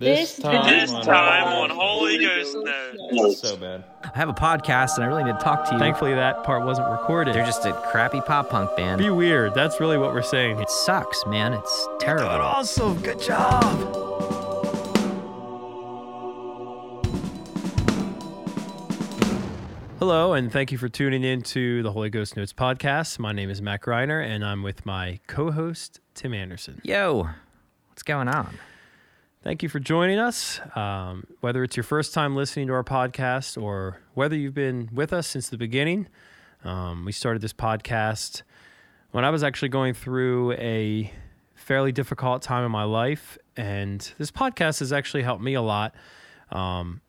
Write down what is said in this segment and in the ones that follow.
This time, This on time Holy on Holy Ghost Notes. So bad. I have a podcast and I really need to talk to you. Thankfully, that part wasn't recorded. They're just a crappy pop punk band. be weird. That's really what we're saying. It sucks, man. It's terrible. awesome. Good job. Hello, and thank you for tuning in to the Holy Ghost Notes podcast. My name is Matt Greiner, and I'm with my co host, Tim Anderson. Yo, what's going on? Thank you for joining us. Um, whether it's your first time listening to our podcast or whether you've been with us since the beginning, um, we started this podcast when I was actually going through a fairly difficult time in my life. And this podcast has actually helped me a lot. Um,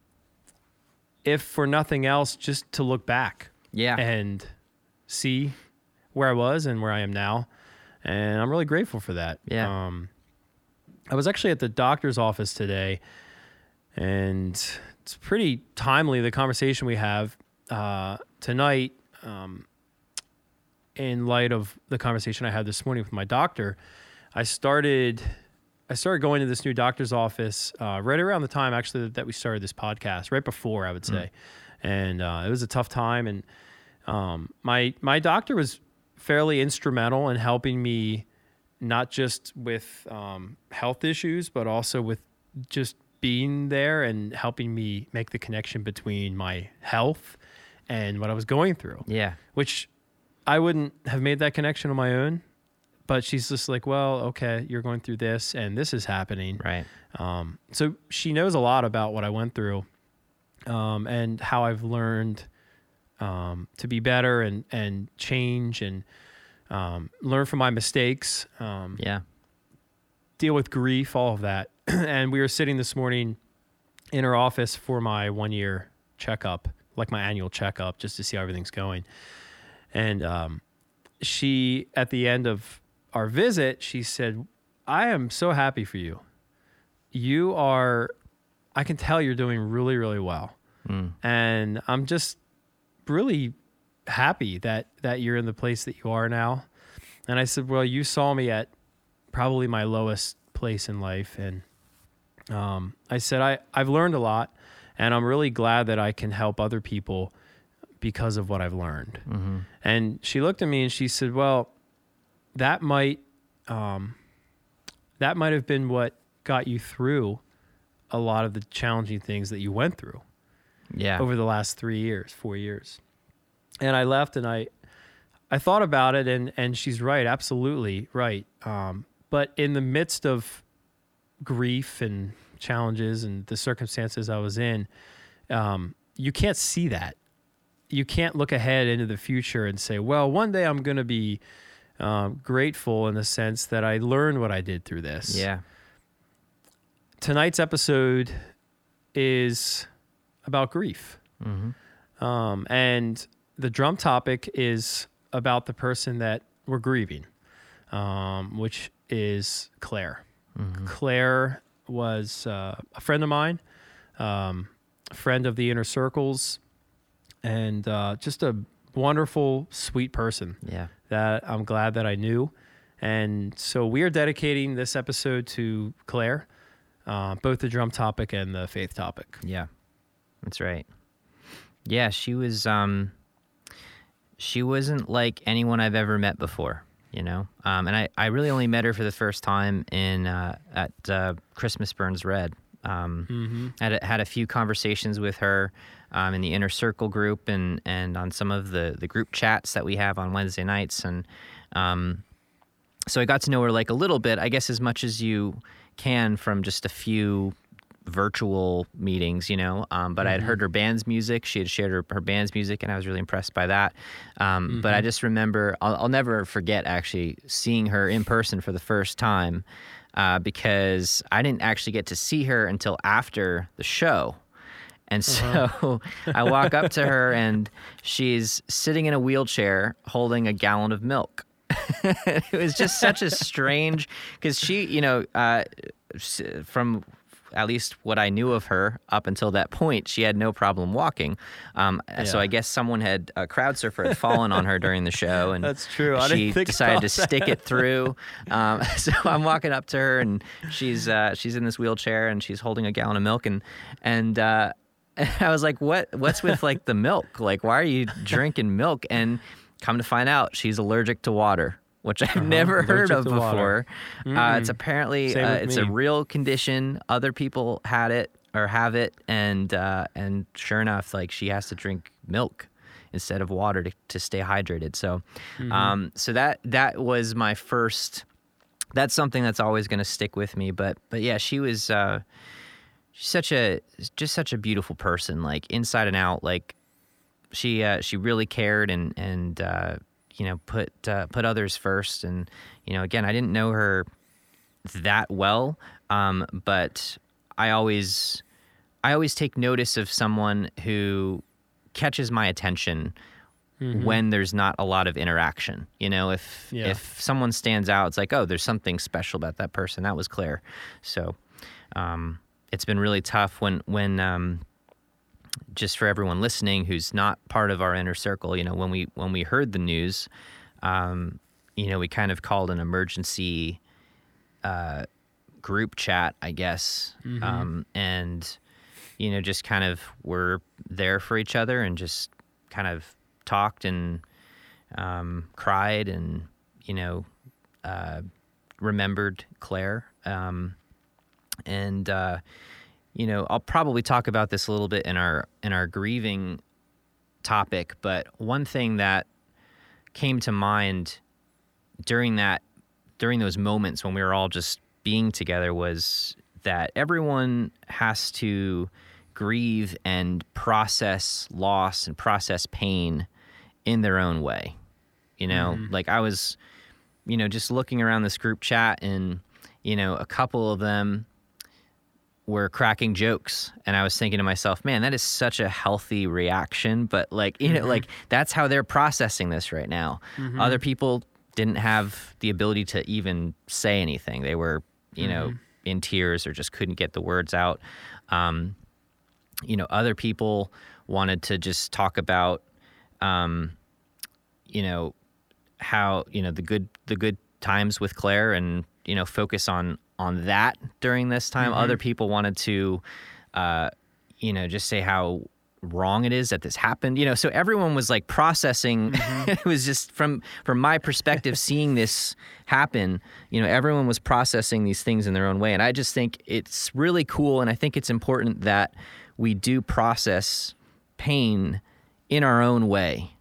if for nothing else, just to look back Yeah. and see where I was and where I am now. And I'm really grateful for that. Yeah. Um, I was actually at the doctor's office today, and it's pretty timely the conversation we have uh, tonight. Um, in light of the conversation I had this morning with my doctor, I started. I started going to this new doctor's office uh, right around the time actually that we started this podcast, right before I would say, and uh, it was a tough time. And um, my my doctor was fairly instrumental in helping me, not just with um, health issues, but also with just being there and helping me make the connection between my health and what I was going through yeah. which I wouldn't have made that connection on my own. But she's just like, well, okay, you're going through this and this is happening. Right. Um, so she knows a lot about what I went through um, and how I've learned um, to be better and, and change and um, learn from my mistakes, um, Yeah. deal with grief, all of that. and we were sitting this morning in her office for my one year checkup, like my annual checkup, just to see how everything's going. And um, she, at the end of our visit, she said, I am so happy for you. You are, I can tell you're doing really, really well. And I'm just really happy that, that you're in the place that you are now. And I said, Well, you saw me at probably my lowest place in life. And um, I said, I, I've learned a lot, and I'm really glad that I can help other people because of what I've learned. And she looked at me and she said, Well, that might, um, that might have been what got you through a lot of the challenging things that you went through Yeah. over the last three years, four years. And I left and I, I thought about it and, and she's right, absolutely right. Um, but in the midst of grief and challenges and the circumstances I was in, um, you can't see that. You can't look ahead into the future and say, well, one day I'm going to be um, grateful in the sense that I learned what I did through this yeah. tonight's episode is about grief. Um, and the drum topic is about the person that we're grieving, um, which is Clare. Clare was uh, a friend of mine, um, a friend of the inner circles, and uh, just a wonderful, sweet person Yeah. that I'm glad that I knew. And so we are dedicating this episode to Clare, uh, both the drum topic and the faith topic. Yeah. That's right. Yeah, she was um she wasn't like anyone I've ever met before, you know. Um and I I really only met her for the first time in uh at uh Christmas Burns Red. Um had a, had a few conversations with her um in the inner circle group and and on some of the the group chats that we have on Wednesday nights and um so I got to know her like a little bit, I guess as much as you can from just a few virtual meetings, you know. Um, but I had heard her band's music. She had shared her, her band's music, and I was really impressed by that. Um, But I just remember, I'll, I'll never forget actually seeing her in person for the first time uh, because I didn't actually get to see her until after the show. And so I walk up to her, and she's sitting in a wheelchair holding a gallon of milk. it was just such a strange because she, you know, uh, from at least what I knew of her up until that point, she had no problem walking. Um, So I guess someone had a crowd surfer had fallen on her during the show, and That's true. I she decided to stick it through. Um, so I'm walking up to her, and she's uh, she's in this wheelchair, and she's holding a gallon of milk, and and. Uh, I was like, "What? What's with like the milk? Like, why are you drinking milk?" And come to find out, she's allergic to water, which I've never heard Uh-huh. of before. Uh, it's apparently uh, it's a real condition. Other people had it or have it, and uh, and sure enough, like she has to drink milk instead of water to, to stay hydrated. So, Mm-hmm. um, so that that was my first. That's something that's always going to stick with me. But but yeah, she was uh, she's such a just such a beautiful person, like inside and out. Like she uh, she really cared and and uh, you know put uh, put others first. And you know, again, I didn't know her that well, um, but I always I always take notice of someone who catches my attention when there's not a lot of interaction. You know, if Yeah. if someone stands out, it's like, oh, there's something special about that person. That was Clare. So um, it's been really tough when when um, just for everyone listening who's not part of our inner circle. You know, when we when we heard the news, um, you know, we kind of called an emergency uh, group chat, I guess, um, and you know, just kind of were there for each other and just kind of talked and um, cried and you know uh, remembered Clare. Um, and uh, you know, I'll probably talk about this a little bit in our in our grieving topic. But one thing that came to mind during that during those moments when we were all just being together was that everyone has to grieve and process loss and process pain in their own way. You know, mm-hmm. like I was, you know, just looking around this group chat and, you know, a couple of them were cracking jokes and I was thinking to myself, man, that is such a healthy reaction, but like, you know, like that's how they're processing this right now. Other people didn't have the ability to even say anything. They were, you know, in tears or just couldn't get the words out. Um, you know, other people wanted to just talk about, um, you know, how you know the good the good times with Clare and you know focus on on that during this time. Other people wanted to, uh, you know, just say how wrong it is that this happened. You know, so everyone was like processing. it was just from from my perspective, seeing this happen. You know, everyone was processing these things in their own way, and I just think it's really cool, and I think it's important that we do process pain in our own way.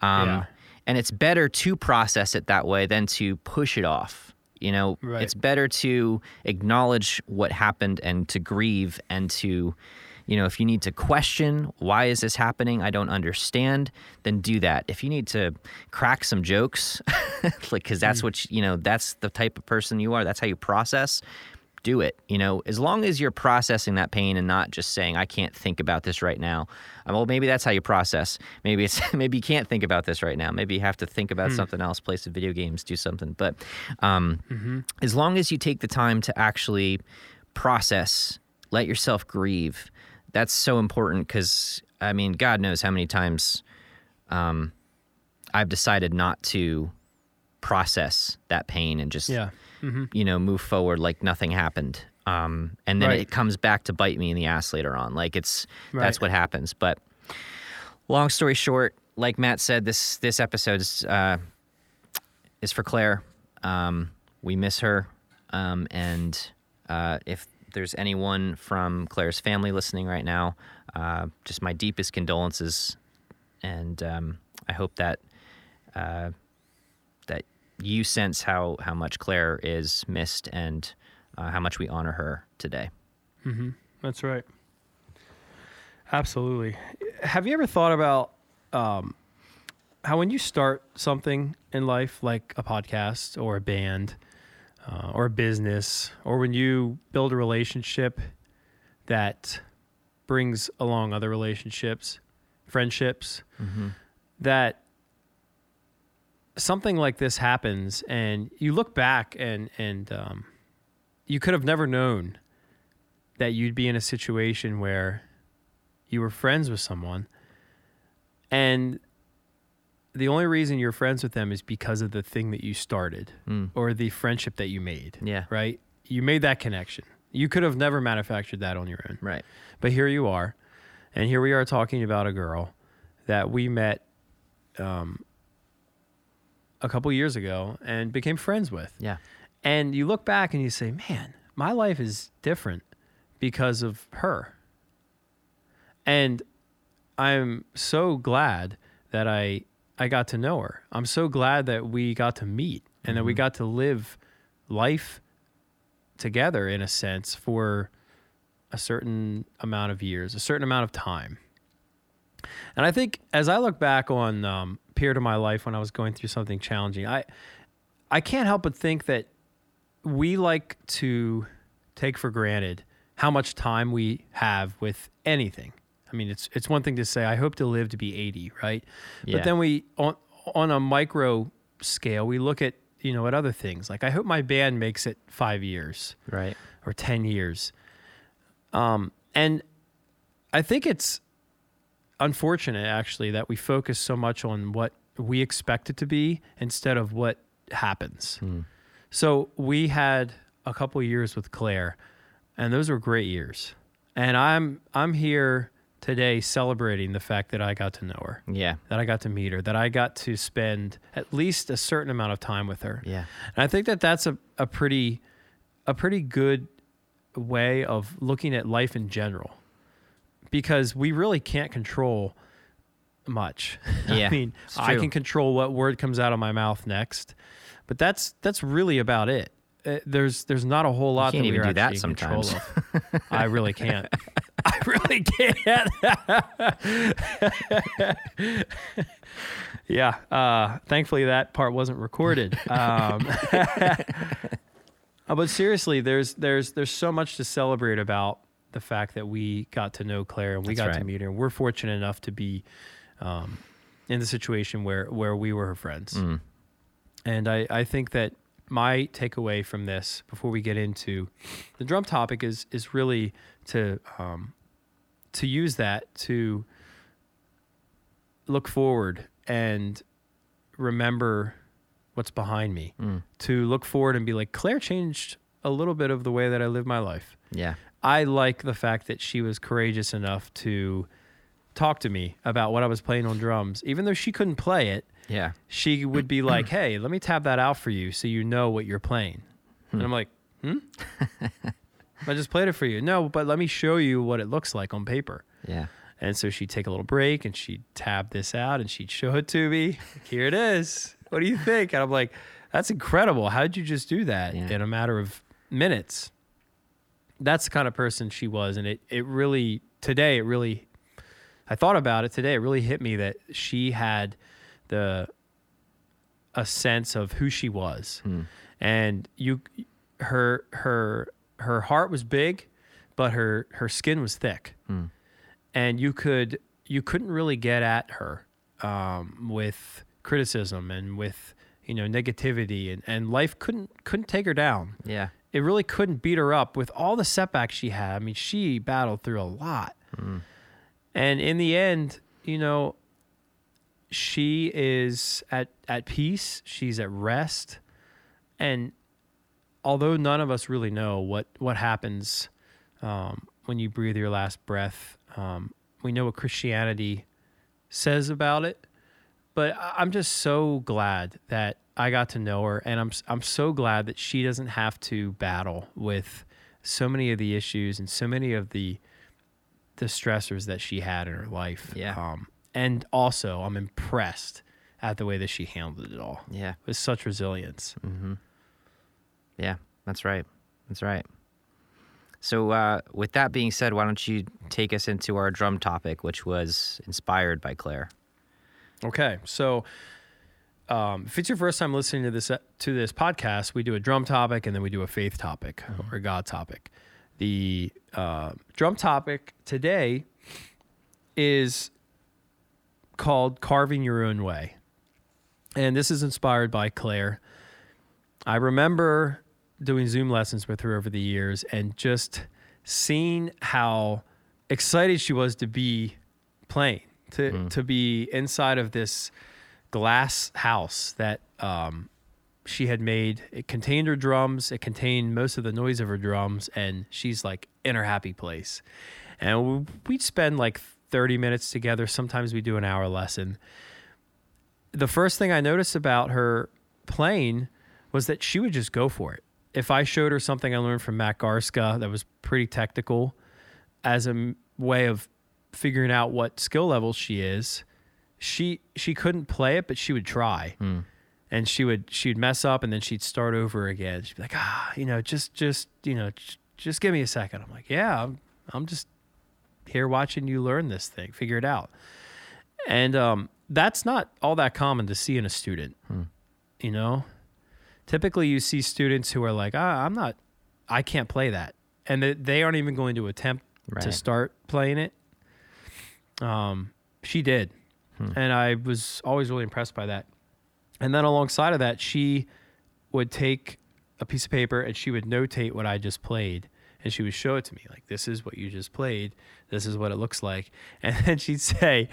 Um, Yeah. And it's better to process it that way than to push it off. You know, Right. it's better to acknowledge what happened and to grieve and to, you know, if you need to question why is this happening, I don't understand, then do that. If you need to crack some jokes, like because that's mm. what you, you know, that's the type of person you are. That's how you process do it. You know, as long as you're processing that pain and not just saying, "I can't think about this right now." Um, well, maybe that's how you process. Maybe it's maybe you can't think about this right now. Maybe you have to think about something else, play some video games, do something. But um, as long as you take the time to actually process, let yourself grieve. That's so important because I mean, God knows how many times um, I've decided not to process that pain and just Yeah. You know, move forward like nothing happened. Um, and then Right. it comes back to bite me in the ass later on. Like it's that's what happens. But long story short, like Matt said, this this episode is uh, is for Clare. Um, we miss her, um, and uh, if there's anyone from Clare's family listening right now, uh, just my deepest condolences, and um, I hope that uh, that you sense how how much Clare is missed and uh, how much we honor her today. That's right. Absolutely. Have you ever thought about um, how when you start something in life, like a podcast or a band uh, or a business, or when you build a relationship that brings along other relationships, friendships, that something like this happens and you look back and and um, you could have never known that you'd be in a situation where you were friends with someone and the only reason you're friends with them is because of the thing that you started Mm. or the friendship that you made. Yeah. Right? You made that connection. You could have never manufactured that on your own. Right. But here you are. And here we are talking about a girl that we met um, a couple years ago and became friends with. Yeah. And you look back and you say, man, my life is different because of her. And I'm so glad that I I got to know her. I'm so glad that we got to meet and that we mm-hmm. got to live life together in a sense for a certain amount of years, a certain amount of time. And I think as I look back on um, period of my life when I was going through something challenging, I I can't help but think that we like to take for granted how much time we have with anything. I mean, it's it's one thing to say I hope to live to be 80, right? Yeah. But then we on on a micro scale, we look at, you know, at other things. Like I hope my band makes it 5 years Right. or 10 years. Um, and I think it's unfortunate actually that we focus so much on what we expect it to be instead of what happens. Hmm. So we had a couple years with Clare and those were great years. And I'm I'm here today celebrating the fact that I got to know her, Yeah. that I got to meet her, that I got to spend at least a certain amount of time with her. Yeah. And I think that that's a, a pretty a pretty good way of looking at life in general because we really can't control much. Yeah, I mean, I can control what word comes out of my mouth next, but that's that's really about it. Uh, there's there's not a whole lot can't that even we're do that actually in control sometimes. I really can't. I really can't. yeah. Uh, thankfully, that part wasn't recorded. Um, uh, but seriously, there's there's there's so much to celebrate about the fact that we got to know Clare and we That's got to meet her. We're fortunate enough to be um, in the situation where where we were her friends. Mm. And I, I think that my takeaway from this, before we get into the drum topic, is is really to um, to use that to look forward and remember what's behind me. Mm. To look forward and be like, Clare changed a little bit of the way that I live my life. Yeah. I like the fact that she was courageous enough to talk to me about what I was playing on drums, even though she couldn't play it Yeah. she would be like, "Hey, let me tab that out for you so you know what you're playing." And I'm like, "Hmm? I just played it for you." No, but let me show you what it looks like on paper. Yeah. And so she'd take a little break and she'd tab this out and she'd show it to me. Here it is. What do you think? And I'm like, "That's incredible. How did you just do that Yeah. in a matter of minutes?" That's the kind of person she was, and it it really today it really I thought about it today. It really hit me that she had the a sense of who she was, and you, her her her heart was big, but her her skin was thick, and you could you couldn't really get at her um, with criticism and with you know negativity, and, and life couldn't couldn't take her down Yeah. It really couldn't beat her up with all the setbacks she had. I mean, she battled through a lot. And in the end, you know, she is at, at peace, she's at rest. And although none of us really know what, what happens um, when you breathe your last breath, um, we know what Christianity says about it. But I'm just so glad that I got to know her, and I'm I'm so glad that she doesn't have to battle with so many of the issues and so many of the the stressors that she had in her life. Yeah. Um, and also, I'm impressed at the way that she handled it all Yeah. with such resilience. Mm-hmm. Yeah. That's right. That's right. So, uh, with that being said, why don't you take us into our drum topic, which was inspired by Clare? Okay, so um, if it's your first time listening to this to this podcast, we do a drum topic and then we do a faith topic or a God topic. The uh, drum topic today is called "Carving Your Own Way," and this is inspired by Clare. I remember doing Zoom lessons with her over the years and just seeing how excited she was to be playing, to to be inside of this glass house that um, she had made. It contained her drums. It contained most of the noise of her drums, and she's like in her happy place. And we'd spend like 30 minutes together. Sometimes we do an hour lesson. The first thing I noticed about her playing was that she would just go for it. If I showed her something I learned from Matt Garstka that was pretty technical as a way of figuring out what skill level she is, she she couldn't play it, but she would try. And she would she'd mess up and then she'd start over again. She'd be like, ah, you know, just just you know, j- just give me a second. I'm like, yeah, I'm, I'm just here watching you learn this thing, figure it out. And um, that's not all that common to see in a student. You know, typically you see students who are like, ah, I'm not, I can't play that, and they, they aren't even going to attempt to start playing it. Um, she did, and I was always really impressed by that. And then alongside of that, she would take a piece of paper and she would notate what I just played. And she would show it to me, like, this is what you just played. This is what it looks like. And then she'd say,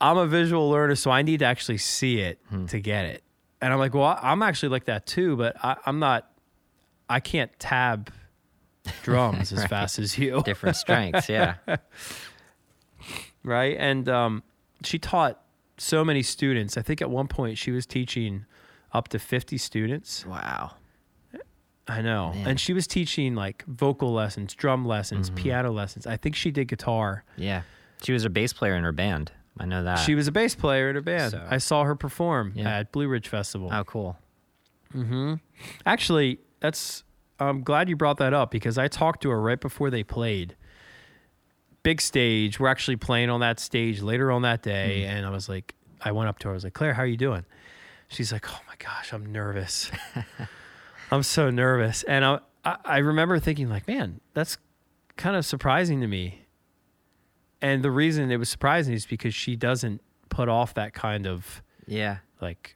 I'm a visual learner, so I need to actually see it to get it. And I'm like, well, I'm actually like that too, but I, I'm not, I can't tab drums as fast as you Different strengths. Yeah. right? And um, she taught so many students. I think at one point she was teaching up to 50 students. wow. I know. Man. And she was teaching like vocal lessons, drum lessons, Mm-hmm. piano lessons. I think she did guitar. Yeah. She was a bass player in her band. I know that. she was a bass player in her band. So- I saw her perform Yeah. at Blue Ridge Festival. oh, cool. Actually, that's I'm glad you brought that up because I talked to her right before they played. Big stage. We're actually playing on that stage later on that day, hmm. and I was like, I went up to her. I was like, Clare, how are you doing? She's like, Oh my gosh, I'm nervous. I'm so nervous, and I, I I remember thinking like, man, that's kind of surprising to me. And the reason it was surprising is because she doesn't put off that kind of Yeah. like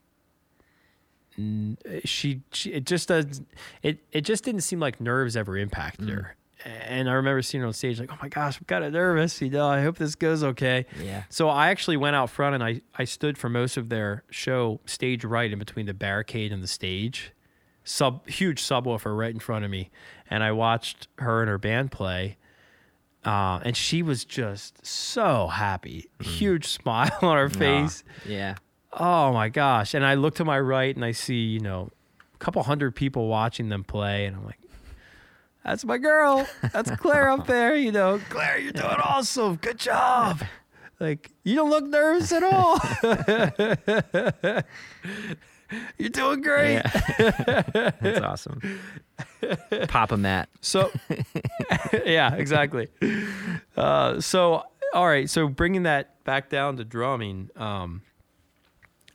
she, she it just does it it just didn't seem like nerves ever impacted hmm. her and i remember seeing her on stage like oh my gosh i'm kind of nervous you know i hope this goes okay Yeah. so i actually went out front and i i stood for most of their show stage right in between the barricade and the stage sub huge subwoofer right in front of me and i watched her and her band play uh, and she was just so happy huge smile on her face Yeah. Oh my gosh. And I look to my right and I see, you know, a couple hundred people watching them play. And I'm like, that's my girl. That's Clare up there. You know, Clare, you're doing awesome. Good job. Like, you don't look nervous at all. you're doing great. Yeah. That's awesome. Papa Matt. So, yeah, exactly. Uh, so, all right. So, bringing that back down to drumming, um,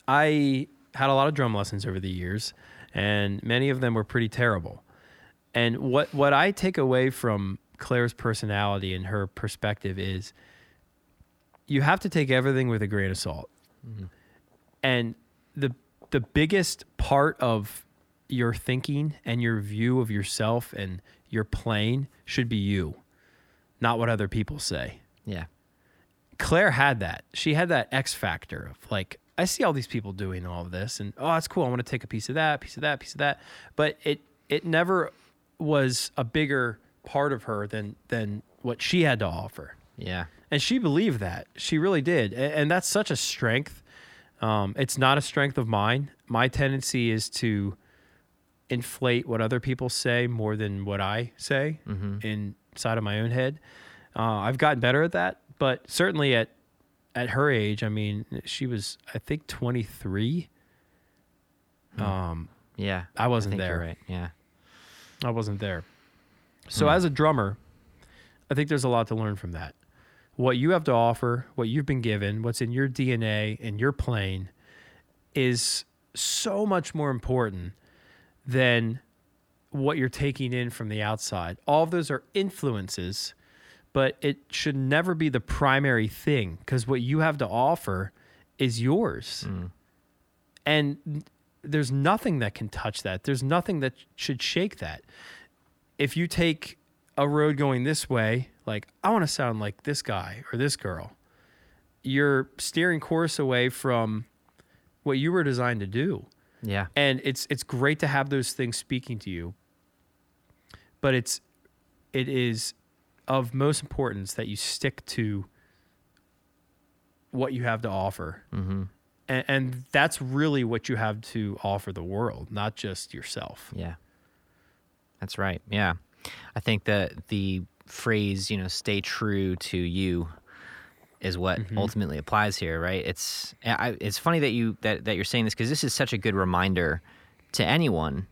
I had a lot of drum lessons over the years, and many of them were pretty terrible. And what what I take away from Clare's personality and her perspective is, you have to take everything with a grain of salt. Mm-hmm. And the the biggest part of your thinking and your view of yourself and your plane should be you, not what other people say. Yeah. Clare had that. She had that X factor of like, I see all these people doing all of this, and oh, that's cool. I want to take a piece of that, piece of that, piece of that. But it it never was a bigger part of her than than what she had to offer, Yeah. and she believed that. She really did, and, and that's such a strength. Um, it's not a strength of mine. My tendency is to inflate what other people say more than what I say inside of my own head. Uh, I've gotten better at that, but certainly at at her age, I mean, she was I think 23. Um, Yeah. I wasn't think there. Right. Yeah. I wasn't there. So hmm. as a drummer, I think there's a lot to learn from that. What you have to offer, what you've been given, what's in your DNA and your playing is so much more important than what you're taking in from the outside. All of those are influences, but it should never be the primary thing because what you have to offer is yours. Hmm. And n- there's nothing that can touch that. There's nothing that should shake that. If you take a road going this way, like I want to sound like this guy or this girl. You're steering course away from what you were designed to do. Yeah. And it's it's great to have those things speaking to you. But it's it is of most importance that you stick to what you have to offer. Mm-hmm. And, and that's really what you have to offer the world, not just yourself. Yeah. That's right. Yeah. I think that the phrase, you know, stay true to you is what Mhm. ultimately applies here, right? It's I, it's funny that you that, that you're saying this because this is such a good reminder to anyone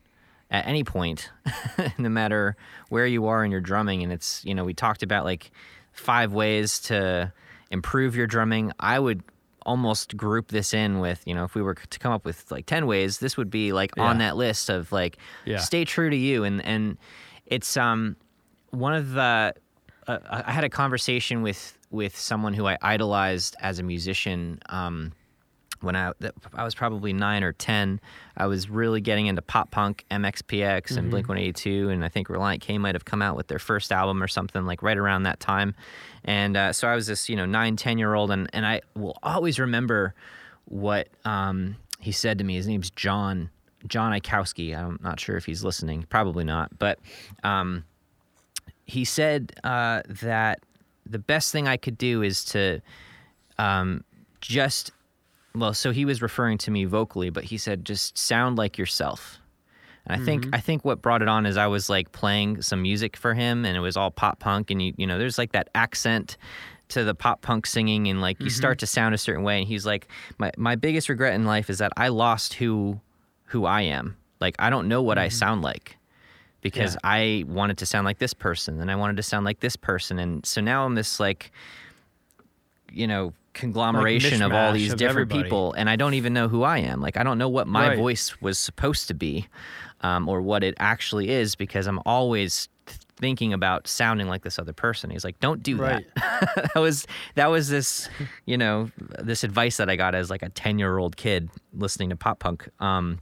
at any point, no matter where you are in your drumming. And it's you know we talked about like five ways to improve your drumming. I would almost group this in with you know if we were to come up with like 10 ways this would be like on that list of like Yeah. stay true to you and and it's um one of the uh, I had a conversation with with someone who I idolized as a musician um when I I was probably 9 or 10 I was really getting into pop punk MXPX and Blink 182 and I think Relient K might have come out with their first album or something like right around that time. And uh, so I was this you know 9 10 year old and and I will always remember what um he said to me. His name's John John Ikowski. I'm not sure if he's listening. Probably not. But um he said uh, that the best thing I could do is to um, just well, so he was referring to me vocally, but he said just sound like yourself. And I think mm-hmm. I think what brought it on is I was like playing some music for him, and it was all pop punk, and you you know there's like that accent to the pop punk singing, and like you mm-hmm. start to sound a certain way. And he's like, my my biggest regret in life is that I lost who who I am. Like I don't know what I mm-hmm. sound like because Yeah. I wanted to sound like this person and I wanted to sound like this person. And so now I'm this like, you know, conglomeration of all these of different everybody. people. And I don't even know who I am. Like, I don't know what my Right. voice was supposed to be um, or what it actually is because I'm always thinking about sounding like this other person. He's like, don't do Right. that. that was that was this, you know, this advice that I got as like a 10 year old kid listening to pop punk. Um,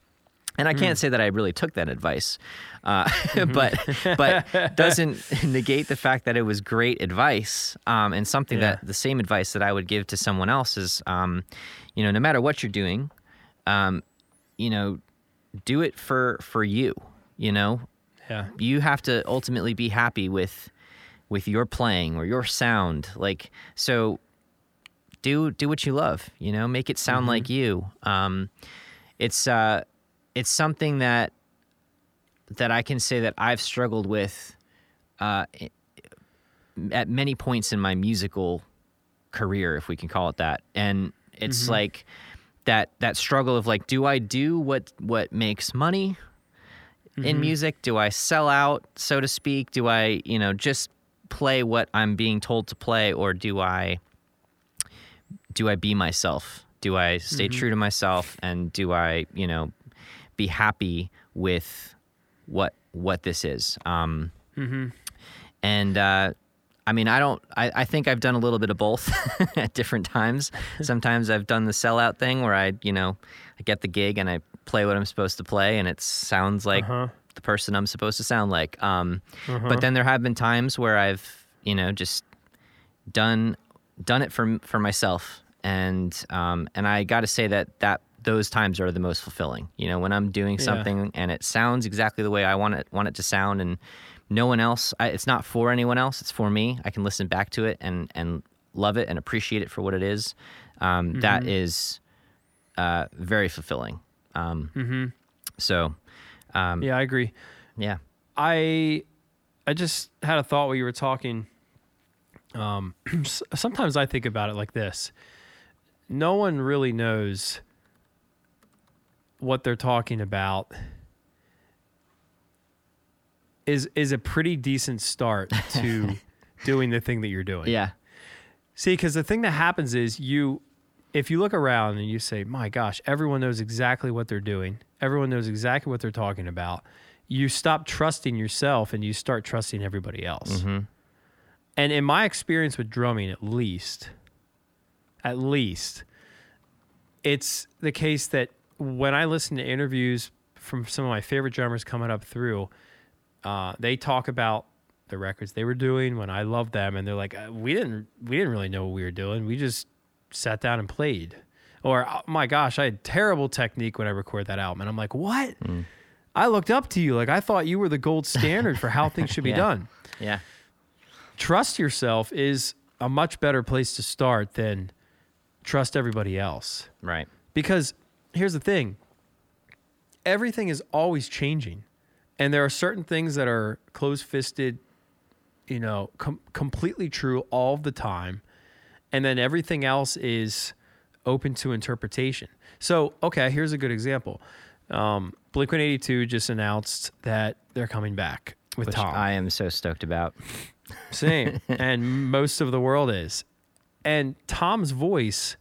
and I can't say that I really took that advice, uh, Mm-hmm. but but doesn't negate the fact that it was great advice um, and something Yeah. that the same advice that I would give to someone else is, um, you know, no matter what you're doing, um, you know, do it for for you. You know, Yeah. you have to ultimately be happy with with your playing or your sound like so do do what you love you know make it sound like you um it's uh it's something that that I can say that I've struggled with uh at many points in my musical career if we can call it that and it's mm-hmm. like that that struggle of like do I do what what makes money in mm-hmm. music? Do I sell out, so to speak? Do I, you know, just play what I'm being told to play, or do I do I be myself? Do I stay mm-hmm. true to myself, and do I, you know, be happy with what what this is? Um, And uh, I mean, I don't. I, I think I've done a little bit of both at different times. Sometimes I've done the sellout thing where I, you know, I get the gig and I play what I'm supposed to play, and it sounds like Uh-huh. the person I'm supposed to sound like. Um, But then there have been times where I've, you know, just done done it for for myself, and um, and I got to say that that those times are the most fulfilling. You know, when I'm doing Yeah. something and it sounds exactly the way I want it want it to sound, and no one else. I, it's not for anyone else. It's for me. I can listen back to it and and love it and appreciate it for what it is. Um, that is uh, very fulfilling. Um, Mm-hmm. So, um, Yeah, I agree. yeah. I I just had a thought while you were talking. Um, sometimes I think about it like this: no one really knows what they're talking about. Is is a pretty decent start to doing the thing that you're doing. Yeah. See, because the thing that happens is you, if you look around and you say, my gosh, everyone knows exactly what they're doing, everyone knows exactly what they're talking about, you stop trusting yourself and you start trusting everybody else. Mm-hmm. And in my experience with drumming, at least, at least, it's the case that when I listen to interviews from some of my favorite drummers coming up through, uh, they talk about the records they were doing when I loved them, and they're like, uh, we didn't we didn't really know what we were doing. We just sat down and played. Or oh my gosh, I had terrible technique when I recorded that album, and I'm like, what? Mm. I looked up to you like I thought you were the gold standard for how things should be Yeah. done. Yeah. Trust yourself is a much better place to start than trust everybody else. Right. Because here's the thing everything is always changing. And there are certain things that are close fisted, you know, com- completely true all the time. And then everything else is open to interpretation. So, okay, here's a good example. Um, Blink 182 just announced that they're coming back with Which Tom. I am so stoked about. Same. and most of the world is. And Tom's voice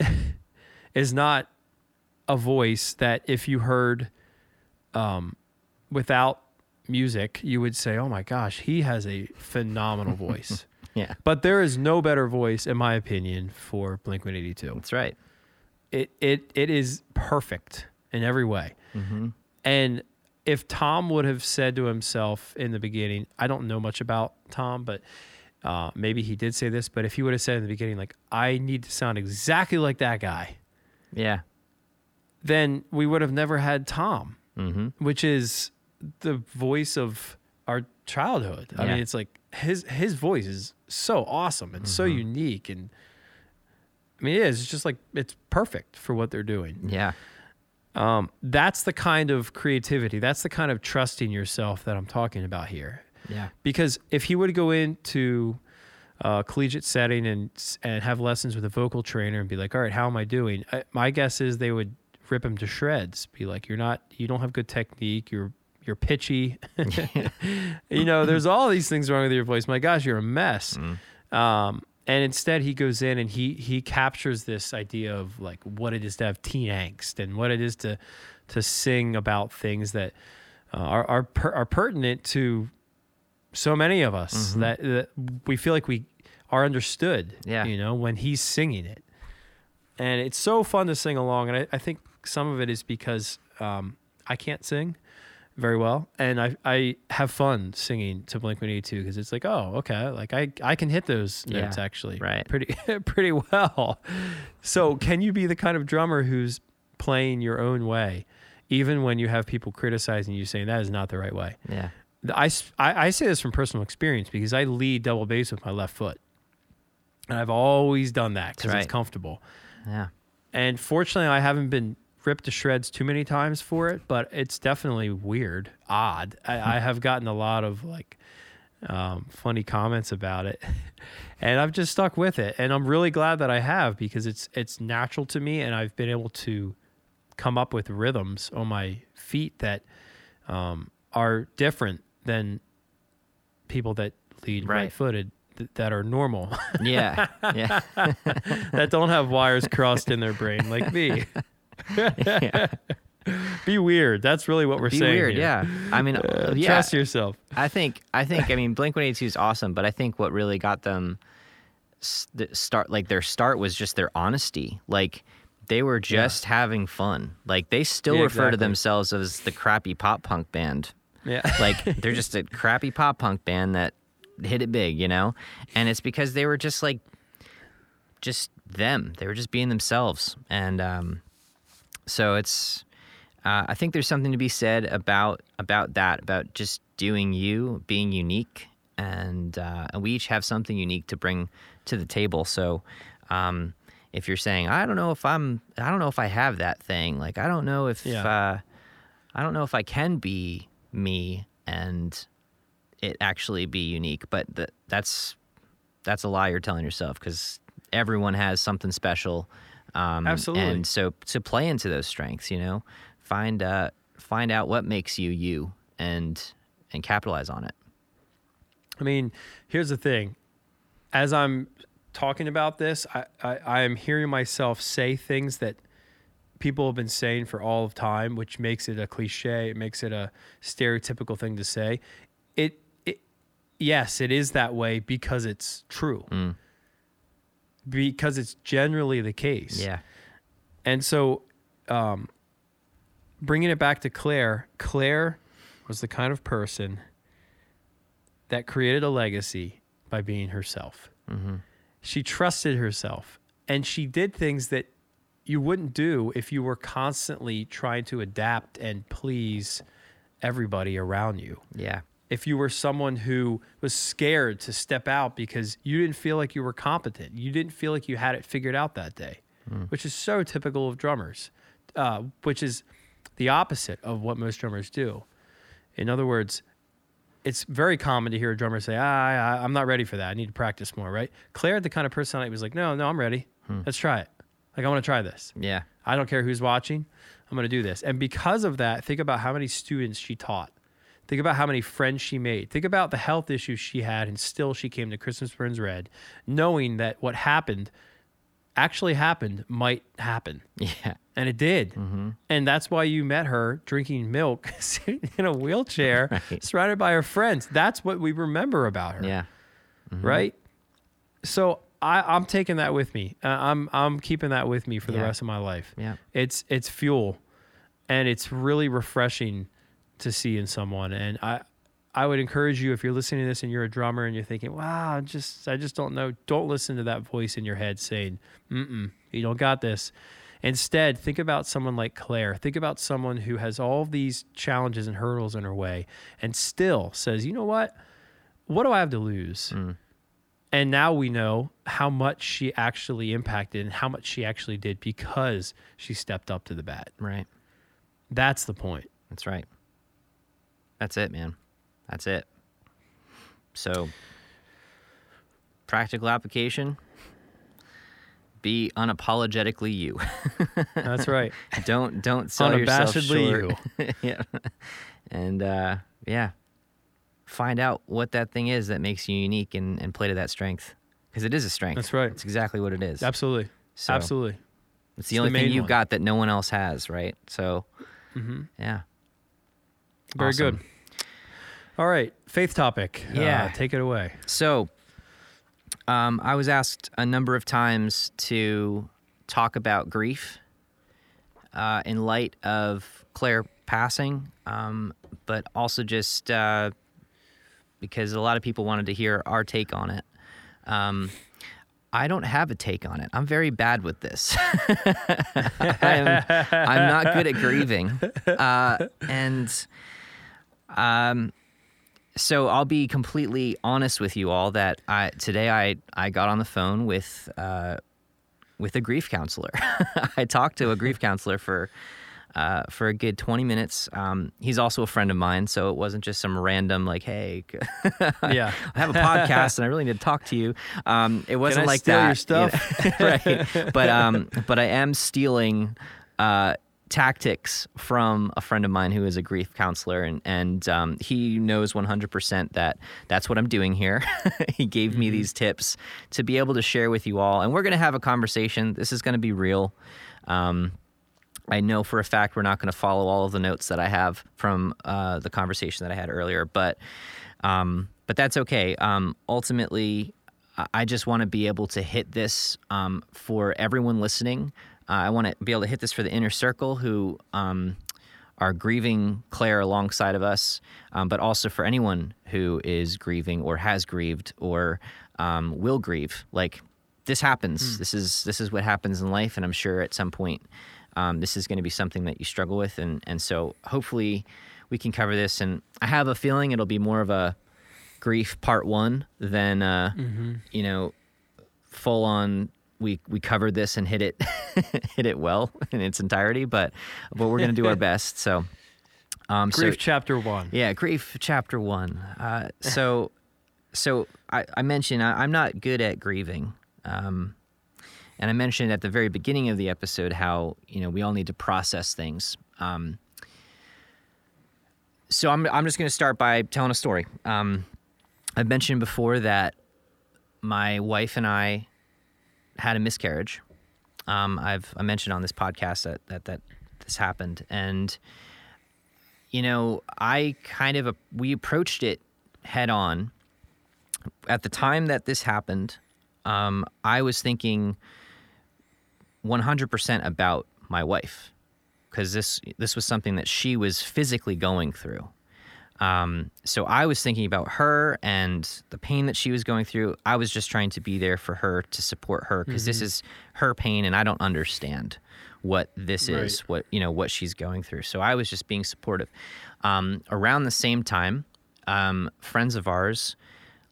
is not a voice that if you heard um, without music, you would say, oh my gosh, he has a phenomenal voice. Yeah. but there is no better voice, in my opinion, for Blink 182. That's right. It, it, it is perfect in every way. Mm-hmm. And if Tom would have said to himself in the beginning, I don't know much about Tom, but uh, maybe he did say this, but if he would have said in the beginning, like, I need to sound exactly like that guy, Yeah. Then we would have never had Tom, Mm-hmm. which is the voice of our childhood. I mean, it's like his his voice is so awesome and so Mm-hmm. unique. And I mean, it is. It's just like, it's perfect for what they're doing. Yeah. Um, that's the kind of creativity. That's the kind of trusting yourself that I'm talking about here. Yeah. Because if he would go into a collegiate setting and and have lessons with a vocal trainer and be like, "All right, how am I doing?" I, my guess is they would rip him to shreds. Be like, "You're not. You don't have good technique. You're you're pitchy. you know, there's all these things wrong with your voice. My gosh, you're a mess." Um, and instead, he goes in and he he captures this idea of like what it is to have teen angst and what it is to to sing about things that uh, are are per, are pertinent to so many of us that, that we feel like we are understood. Yeah. you know, when he's singing it, and it's so fun to sing along. And I, I think some of it is because um, I can't sing very well, and I I have fun singing to Blink One Eighty Two because it's like oh okay like I I can hit those Yeah, notes actually right. pretty pretty well. So can you be the kind of drummer who's playing your own way, even when you have people criticizing you saying that is not the right way? Yeah. I- I say this from personal experience because I lead double bass with my left foot. And I've always done that because right. it's comfortable. Yeah. And fortunately, I haven't been ripped to shreds too many times for it, but it's definitely weird, odd. I, I have gotten a lot of like um, funny comments about it, and I've just stuck with it. And I'm really glad that I have because it's it's natural to me, and I've been able to come up with rhythms on my feet that um, are different than people that lead Right. right-footed that are normal Yeah. Yeah. that don't have wires crossed in their brain like me. Be weird. That's really what we're Be saying. weird. here. Yeah. I mean, Uh, yeah. Trust yourself. I think I think I mean Blink One Eighty Two is awesome, but I think what really got them start like their start was just their honesty. Like they were just having fun. Like they still Yeah, refer to themselves as the crappy pop punk band. Yeah. Like they're just a crappy pop punk band that hit it big, you know? And it's because they were just like just them. They were just being themselves. And um so it's uh, I think there's something to be said about about that, about just doing you, being unique, and uh, and we each have something unique to bring to the table. So, um, if you're saying, I don't know if I'm, I don't know if I have that thing, like I don't know if, Yeah. uh, I don't know if I can be me and it actually be unique, but th- that's that's a lie you're telling yourself because everyone has something special. Um, Absolutely. And so to play into those strengths, you know, find uh, find out what makes you you and and capitalize on it. I mean, here's the thing. As I'm talking about this, I, I, I am hearing myself say things that people have been saying for all of time, which makes it a cliche. It makes it a stereotypical thing to say. It, it yes, it is that way because it's true. Mm. Because it's generally the case. Yeah. And so, um, bringing it back to Clare, Clare was the kind of person that created a legacy by being herself. She trusted herself and she did things that you wouldn't do if you were constantly trying to adapt and please everybody around you. Yeah. If you were someone who was scared to step out because you didn't feel like you were competent, you didn't feel like you had it figured out that day, which is so typical of drummers, uh, which is the opposite of what most drummers do. In other words, it's very common to hear a drummer say, ah, I, I'm not ready for that. I need to practice more, right? Clare the kind of personality was like, no, no, I'm ready. Let's try it. Like, I want to try this. Yeah. I don't care who's watching. I'm going to do this. And because of that, think about how many students she taught. Think about how many friends she made. Think about the health issues she had, and still she came to Christmas Burns Red, knowing that what happened actually happened might happen. Yeah. And it did. And that's why you met her drinking milk, sitting in a wheelchair, Right. surrounded by her friends. That's what we remember about her Yeah. right? So I, I'm taking that with me. Uh, I'm I'm keeping that with me for the rest of my life. Yeah. It's it's fuel, and it's really refreshing to see in someone. And I I would encourage you if you're listening to this and you're a drummer and you're thinking, wow, I just I just don't know. Don't listen to that voice in your head saying, mm you don't got this. Instead, think about someone like Clare. Think about someone who has all these challenges and hurdles in her way and still says, you know what? What do I have to lose? And now we know how much she actually impacted and how much she actually did because she stepped up to the bat. Right. That's the point. That's right. That's it, man. That's it. So, practical application be unapologetically you. That's right. don't don't sell yourself Unabashedly short. yeah. And uh, yeah, find out what that thing is that makes you unique and, and play to that strength because it is a strength. That's right. It's exactly what it is. Absolutely. So, Absolutely. It's the the only thing you've one. got that no one else has, right? So, yeah. Very Awesome. good. All right. Faith topic. Uh, Yeah. take it away. So, um, I was asked a number of times to talk about grief uh, in light of Clare passing, um, but also just uh, because a lot of people wanted to hear our take on it. Um, I don't have a take on it. I'm very bad with this. I'm, I'm not good at grieving. Uh, and um, so I'll be completely honest with you all that I today I I got on the phone with uh, with a grief counselor. I talked to a grief counselor for uh, for a good 20 minutes. Um, he's also a friend of mine, so it wasn't just some random like, hey, Yeah. I have a podcast and I really need to talk to you. Um, it wasn't like steal your that, you know? right? But um, but I am stealing uh, tactics from a friend of mine who is a grief counselor, and and um, he knows 100% that that's what I'm doing here. he gave me these tips to be able to share with you all, and we're gonna have a conversation. This is gonna be real. Um, I know for a fact we're not going to follow all of the notes that I have from uh, the conversation that I had earlier, but um, but that's okay. Um, ultimately, I- I just want to be able to hit this um, for everyone listening. Uh, I want to be able to hit this for the inner circle who um, are grieving Clare alongside of us, um, but also for anyone who is grieving or has grieved or um, will grieve. Like this happens. This is this is what happens in life, and I'm sure at some point um, this is going to be something that you struggle with, and and so hopefully we can cover this. And I have a feeling it'll be more of a grief part one than uh, you know full on. We we covered this and hit it hit it well in its entirety, but but we're going to do our best. So. Um, so- Grief chapter one. yeah, grief chapter one. Uh, so, so I, I mentioned I, I'm not good at grieving, um, and I mentioned at the very beginning of the episode how you know we all need to process things. Um, so I'm I'm just going to start by telling a story. Um, I've mentioned before that my wife and I had a miscarriage. Um, I've I mentioned on this podcast that that that this happened, and you know, I kind of we approached it head on. At the time that this happened, um, I was thinking 100% about my wife because this this was something that she was physically going through. Um, so I was thinking about her and the pain that she was going through. I was just trying to be there for her to support her because this is her pain, and I don't understand what this Right. is, what you know, what she's going through. So I was just being supportive. Um, around the same time, um, friends of ours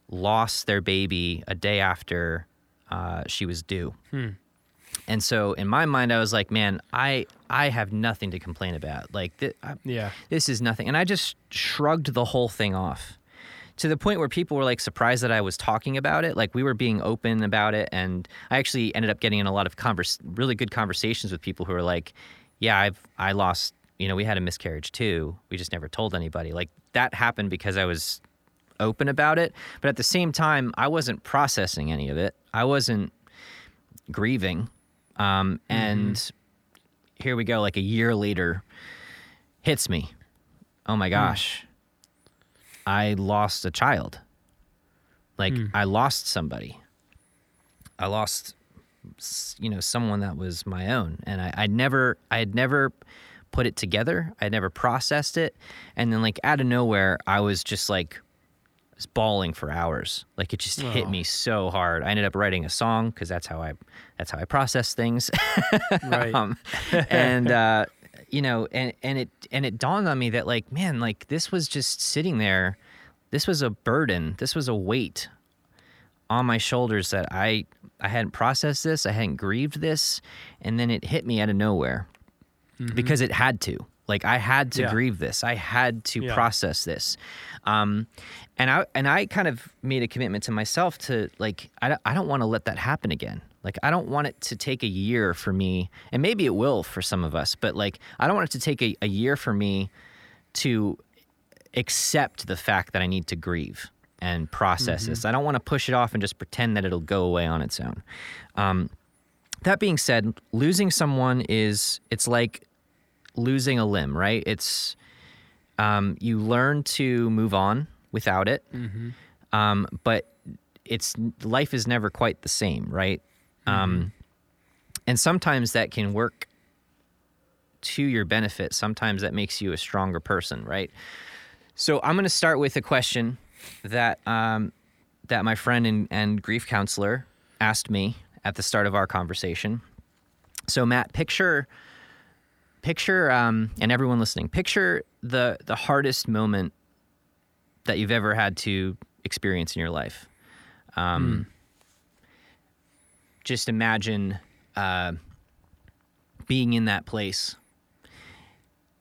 lost their baby a day after uh, she was due. And so in my mind, I was like, man, I I have nothing to complain about. Like, th- I, Yeah. this is nothing. And I just shrugged the whole thing off to the point where people were like surprised that I was talking about it. Like we were being open about it. And I actually ended up getting in a lot of converse, really good conversations with people who were like, yeah, I've, I lost, you know, we had a miscarriage too. We just never told anybody. Like that happened because I was open about it. But at the same time, I wasn't processing any of it. I wasn't grieving. Um, mm-hmm. and here we go, like a year later, hits me. Oh my hmm. gosh. I lost a child. Like hmm. I lost somebody. I lost you know someone that was my own and I I never I had never put it together. I had never processed it and then like out of nowhere I was just like was bawling for hours. Like it just hit Oh. me so hard. I ended up writing a song because that's how I that's how I process things. Right. um, and uh, you know, and and it and it dawned on me that like, man, like this was just sitting there. This was a burden. This was a weight on my shoulders that I I hadn't processed this. I hadn't grieved this, and then it hit me out of nowhere because it had to. Like I had to Yeah. grieve this. I had to Yeah. process this. Um, and I and I kind of made a commitment to myself to like I don't, I don't want to let that happen again. Like I don't want it to take a year for me, and maybe it will for some of us, but like I don't want it to take a, a year for me to accept the fact that I need to grieve and process this. I don't want to push it off and just pretend that it'll go away on its own. Um, that being said, losing someone is it's like losing a limb, right? It's um, you learn to move on without it, um, but it's life is never quite the same, right? Um, and sometimes that can work to your benefit. Sometimes that makes you a stronger person, right? So I'm going to start with a question that um, that my friend and, and grief counselor asked me at the start of our conversation. So Matt, picture picture um, and everyone listening, picture the the hardest moment that you've ever had to experience in your life. Um, Just imagine uh, being in that place.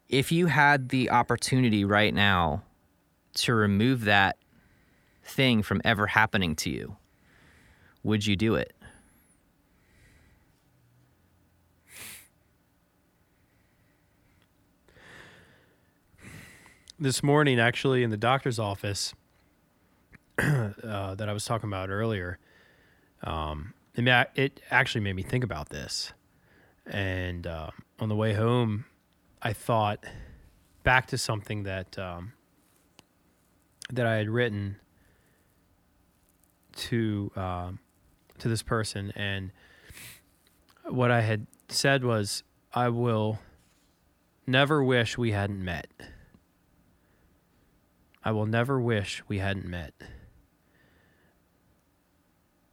If you had the opportunity right now to remove that thing from ever happening to you, would you do it? This morning actually in the doctor's office uh, that I was talking about earlier. Um, it, actually made me think about this, and uh, on the way home, I thought back to something that um, that I had written to um, to this person, and what I had said was, "I will never wish we hadn't met." I will never wish we hadn't met.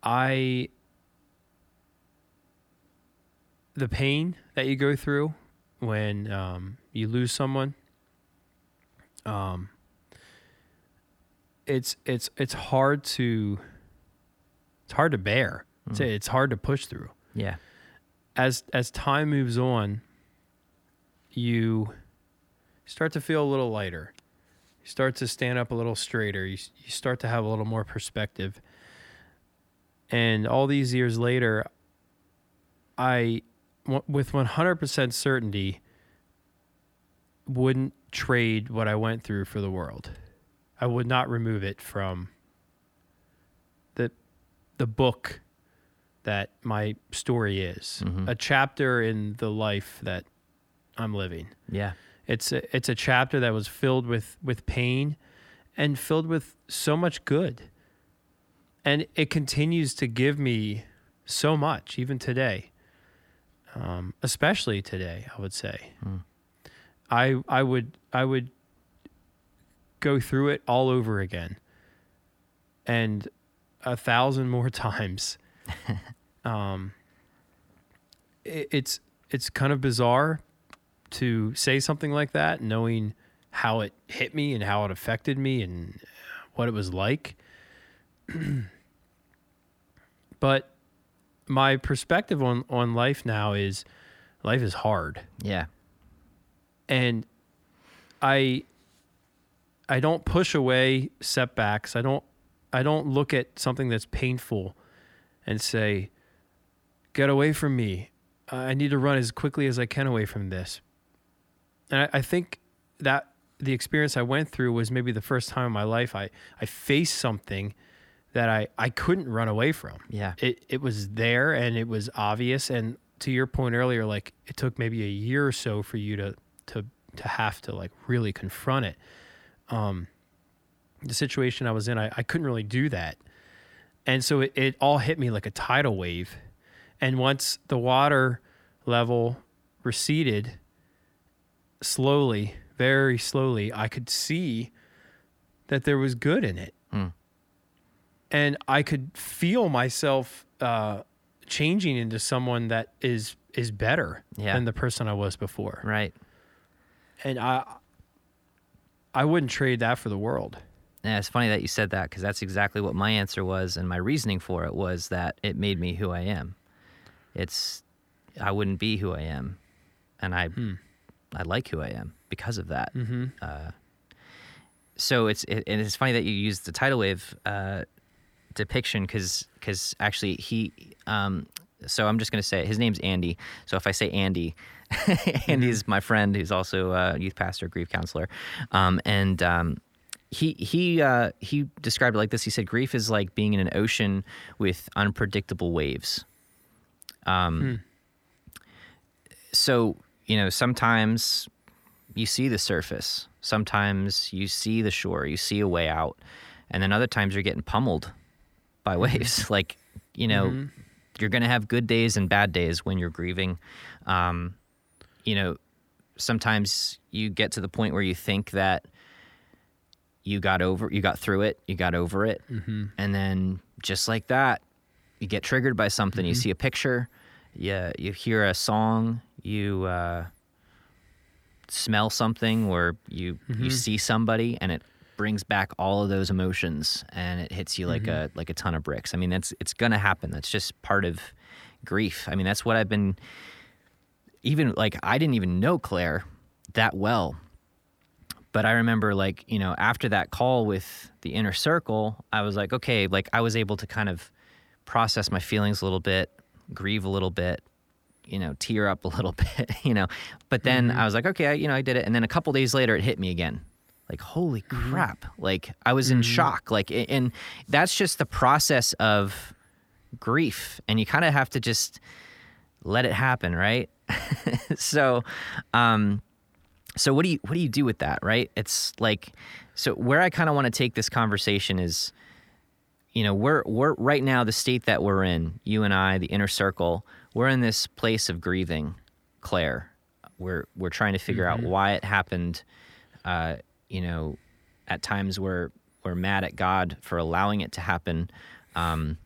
I the pain that you go through when um, you lose someone, um, it's it's it's hard to it's hard to bear. It's, it's hard to push through. Yeah. As as time moves on, you start to feel a little lighter. You start to stand up a little straighter. You, you start to have a little more perspective. And all these years later, I, w- with 100% certainty, wouldn't trade what I went through for the world. I would not remove it from the, the book that my story is, Mhm. a chapter in the life that I'm living. Yeah. It's a, it's a chapter that was filled with with pain and filled with so much good. And it continues to give me so much even today. Um, especially today, I would say. I I would I would go through it all over again and a thousand more times. um, it, it's it's kind of bizarre to say something like that, knowing how it hit me and how it affected me and what it was like. but my perspective on on life now is life is hard. Yeah. And I I don't push away setbacks. I don't I don't look at something that's painful and say, "Get away from me. I need to run as quickly as I can away from this." And I, I think that the experience I went through was maybe the first time in my life I, I faced something that I, I couldn't run away from. Yeah. It it was there and it was obvious. And to your point earlier, like it took maybe a year or so for you to to to have to like really confront it. Um the situation I was in, I, I couldn't really do that. And so it, it all hit me like a tidal wave. And once the water level receded slowly, very slowly, I could see that there was good in it. Mm. And I could feel myself uh, changing into someone that is is better Yeah. than the person I was before. Right. And I I wouldn't trade that for the world. Yeah, it's funny that you said that because that's exactly what my answer was, and my reasoning for it was that it made me who I am. It's I wouldn't be who I am, and I I like who I am because of that. Mm-hmm. Uh, so it's it, and it's funny that you use the tidal wave uh, depiction because because actually he um, so I'm just gonna say his name's Andy. So if I say Andy, Andy's my friend who's also a youth pastor, grief counselor, um, and um, he he uh, he described it like this. He said grief is like being in an ocean with unpredictable waves. Um, so you know sometimes you see the surface. Sometimes you see the shore. You see a way out. And then other times you're getting pummeled by mm-hmm. waves. Like you know mm-hmm. you're gonna have good days and bad days when you're grieving. Um, you know sometimes you get to the point where you think that you got over you got through it you got over it. Mm-hmm. And then just like that you get triggered by something. You see a picture you, you hear a song you uh, smell something or you you see somebody and it brings back all of those emotions and it hits you like a like a ton of bricks. I mean that's it's gonna happen. That's just part of grief. I mean that's what i've been even like i didn't even know clare that well but I remember like, you know, after that call with the inner circle, I was like, okay, like I was able to kind of process my feelings a little bit, grieve a little bit, you know, tear up a little bit, you know. But then mm-hmm. I was like, okay, I, you know, I did it. And then a couple days later, it hit me again. Like, holy mm-hmm. crap. Like, I was in mm-hmm. shock. Like, and that's just the process of grief. And you kind of have to just let it happen, right? so, um, so what do you what do you do with that right it's like so where i kind of want to take this conversation is you know we're we're right now the state that we're in you and i the inner circle we're in this place of grieving clare. We're we're trying to figure out why it happened uh you know at times we're we're mad at god for allowing it to happen um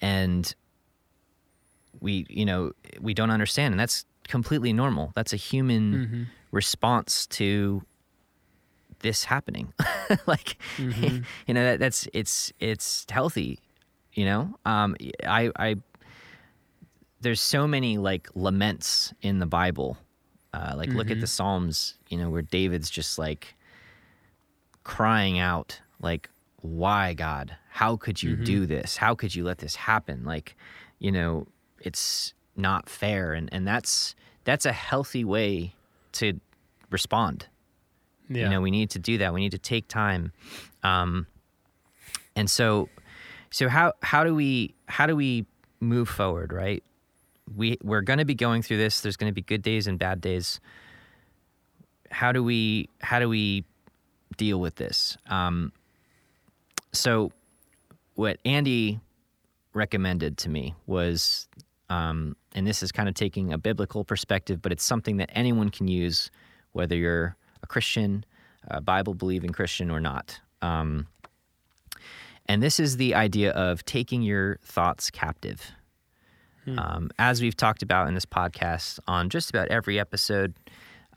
and we you know we don't understand and that's completely normal. That's a human response to this happening. Like you know that, that's it's it's healthy you know? Um i i there's so many like laments in the bible. Uh like look at the psalms you know where david's just like crying out like why god? How could you do this? How could you let this happen? Like you know it's not fair. And and that's that's a healthy way to respond. Yeah. you know we need to do that. We need to take time. Um and so so how how do we how do we move forward right we we're going to be going through this there's going to be good days and bad days how do we how do we deal with this um so what andy recommended to me was um, and this is kind of taking a biblical perspective but it's something that anyone can use whether you're a christian a Bible believing Christian or not. Um, and this is the idea of taking your thoughts captive. Um, as we've talked about in this podcast on just about every episode,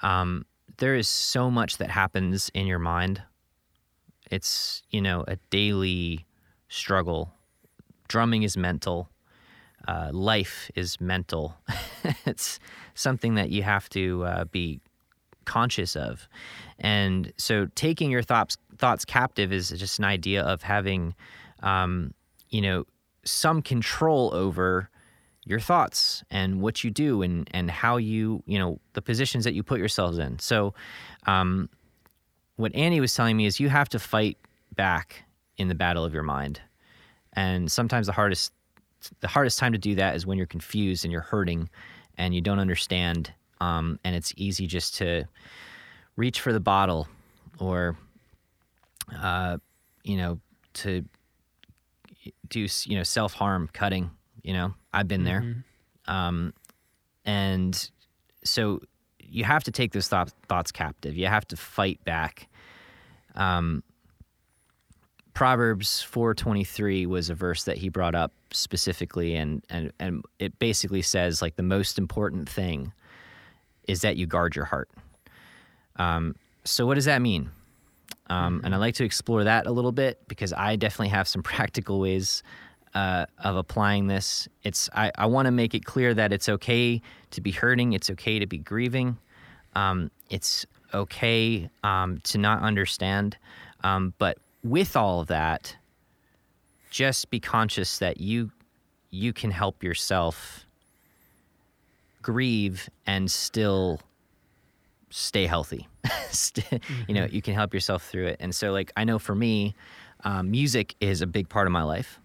um, there is so much that happens in your mind. It's, you know, a daily struggle. Drumming is mental, uh, life is mental. it's something that you have to uh, be conscious of. And so taking your thoughts thoughts captive is just an idea of having um, you know some control over your thoughts and what you do and and how you you know the positions that you put yourselves in. So um, what Andy was telling me is you have to fight back in the battle of your mind. And sometimes the hardest the hardest time to do that is when you're confused and you're hurting and you don't understand um, and it's easy just to reach for the bottle or uh, you know to do you know self-harm cutting you know i've been there. Um, and so you have to take those thoughts, thoughts captive. You have to fight back. Um, proverbs 4.23 was a verse that he brought up specifically and, and, and it basically says like the most important thing is that you guard your heart. Um, so what does that mean? Um, and I'd like to explore that a little bit because I definitely have some practical ways uh, of applying this. It's I, I want to make it clear that it's okay to be hurting. It's okay to be grieving. Um, it's okay um, to not understand. Um, but with all of that, just be conscious that you you can help yourself grieve and still stay healthy. You know, you can help yourself through it. And so, like, I know for me, um, music is a big part of my life.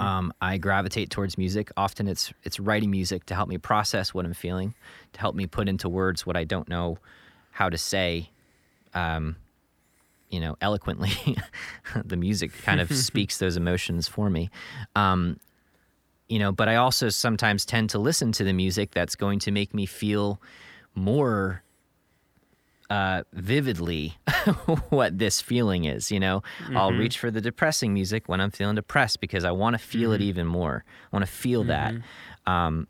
Um, I gravitate towards music. Often, it's it's writing music to help me process what I'm feeling, to help me put into words what I don't know how to say. Um, you know, eloquently. the music kind of speaks those emotions for me. Um, you know, but I also sometimes tend to listen to the music that's going to make me feel more uh, vividly what this feeling is. You know, I'll reach for the depressing music when I'm feeling depressed because I want to feel it even more. I want to feel that. Um,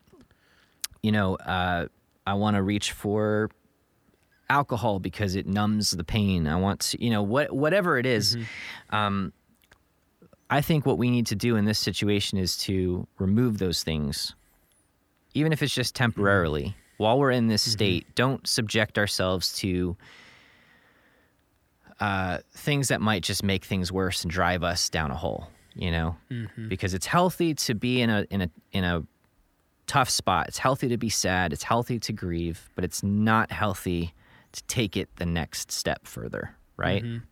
you know, uh, I want to reach for alcohol because it numbs the pain. I want to, you know, what whatever it is, Um, I think what we need to do in this situation is to remove those things, even if it's just temporarily. While we're in this mm-hmm. state, don't subject ourselves to uh, things that might just make things worse and drive us down a hole. You know, mm-hmm. because it's healthy to be in a in a in a tough spot. It's healthy to be sad. It's healthy to grieve, but it's not healthy to take it the next step further, right? Mm-hmm.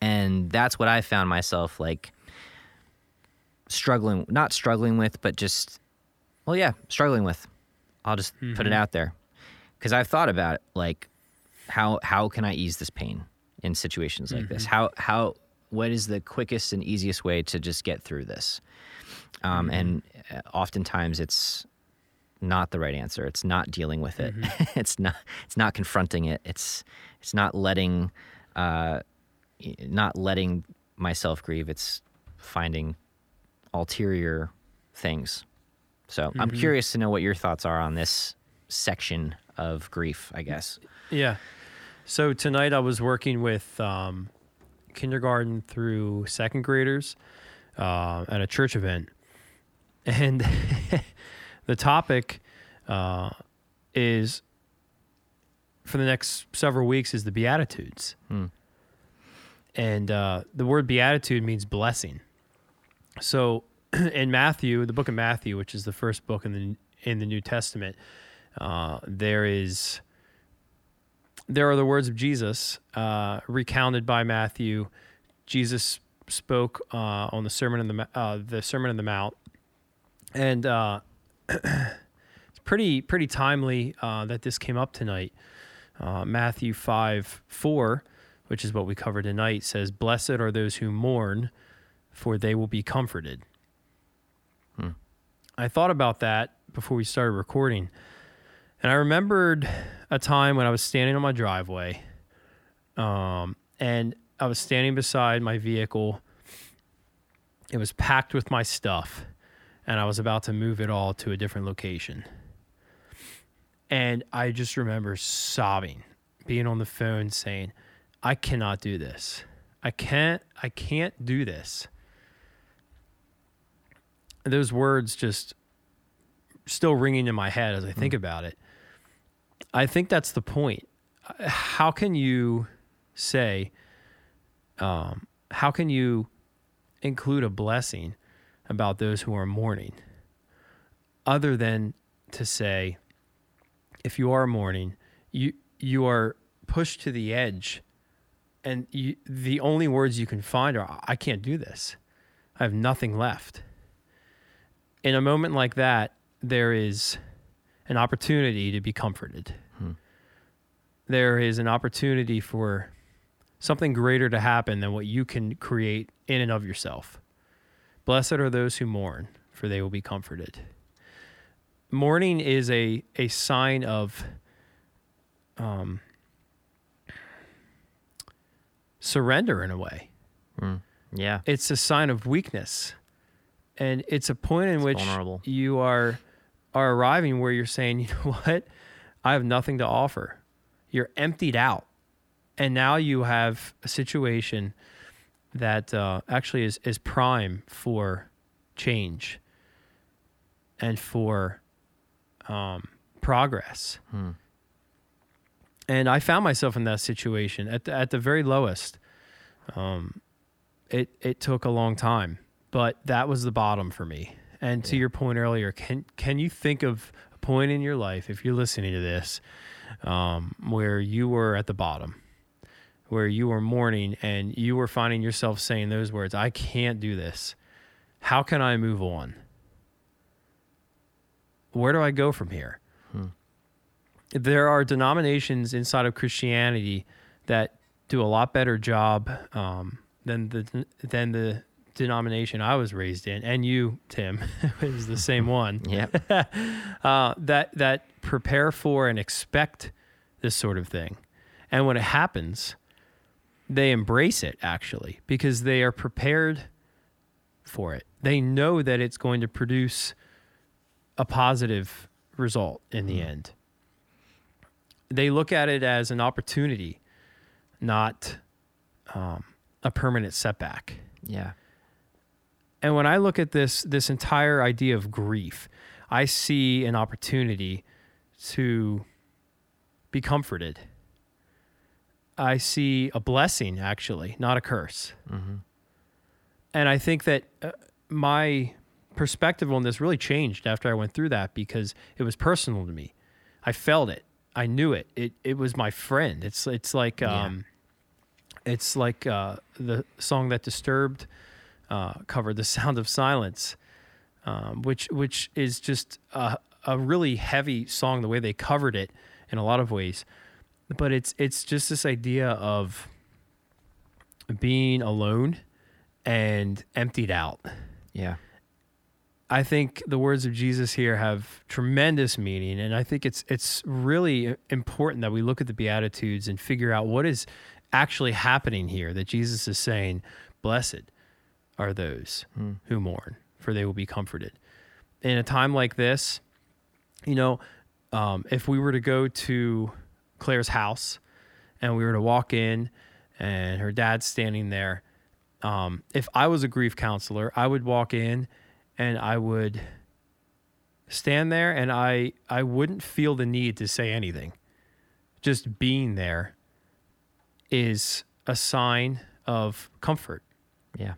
And that's what I found myself like struggling, not struggling with, but just, well, yeah, struggling with. I'll just put it out there because I've thought about it, like how how can I ease this pain in situations like this? How how what is the quickest and easiest way to just get through this? Um, And uh, oftentimes it's not the right answer. It's not dealing with it. it's not. It's not confronting it. It's it's not letting uh, not letting myself grieve. It's finding ulterior things. So I'm curious to know what your thoughts are on this section of grief. I guess. Yeah. So tonight I was working with um, kindergarten through second graders uh, at a church event, and the topic uh, is for the next several weeks is the Beatitudes, and uh, the word beatitude means blessing. So in Matthew, the book of Matthew, which is the first book in the in the New Testament, uh, there is there are the words of Jesus uh, recounted by Matthew. Jesus spoke uh, on the sermon on the uh, the Sermon on the Mount, and uh, it's pretty pretty timely uh, that this came up tonight. Matthew five four, which is what we covered tonight, says, "Blessed are those who mourn, for they will be comforted." I thought about that before we started recording. And I remembered a time when I was standing on my driveway Um, and I was standing beside my vehicle. It was packed with my stuff, and I was about to move it all to a different location. And I just remember sobbing, being on the phone saying, I cannot do this. I can't I can't do this. Those words just still ringing in my head as I think about it. I think that's the point. How can you say, um, how can you include a blessing about those who are mourning other than to say, if you are mourning, you, you are pushed to the edge and you, the only words you can find are, I can't do this. I have nothing left. In a moment like that, there is an opportunity to be comforted. Hmm. There is an opportunity for something greater to happen than what you can create in and of yourself. Blessed are those who mourn, for they will be comforted. Mourning is a, a sign of um, surrender in a way. Mm, yeah. It's a sign of weakness. And it's a point in it's which vulnerable. you are are arriving where you're saying, you know what? I have nothing to offer. You're emptied out. And now you have a situation that uh, actually is, is prime for change and for um, progress. Hmm. And I found myself in that situation at the, at the very lowest. Um, it it took a long time, but that was the bottom for me. And to your point earlier, can can you think of a point in your life, if you're listening to this, um, where you were at the bottom, where you were mourning and you were finding yourself saying those words, "I can't do this. How can I move on? Where do I go from here?" Hmm. There are denominations inside of Christianity that do a lot better job um, than the than the denomination I was raised in, and you, Tim, is the same one. Yeah. uh, that that prepare for and expect this sort of thing, and when it happens, they embrace it actually because they are prepared for it. They know that it's going to produce a positive result in the mm. end. They look at it as an opportunity, not um, a permanent setback. Yeah. And when I look at this this entire idea of grief, I see an opportunity to be comforted. I see a blessing, actually, not a curse. Mm-hmm. And I think that uh, my perspective on this really changed after I went through that because it was personal to me. I felt it. I knew it. It it was my friend. It's it's like um, yeah. it's like uh, the song that Disturbed uh, cover, "The Sound of Silence," um, which which is just a, a really heavy song. The way they covered it in a lot of ways, but it's it's just this idea of being alone and emptied out. Yeah. I think the words of Jesus here have tremendous meaning, and I think it's it's really important that we look at the Beatitudes and figure out what is actually happening here. That Jesus is saying, "Blessed are those hmm. who mourn, for they will be comforted. In a time like this, you know, um, if we were to go to Clare's house and we were to walk in and her dad's standing there, um, if I was a grief counselor, I would walk in and I would stand there and I I wouldn't feel the need to say anything. Just being there is a sign of comfort. Yeah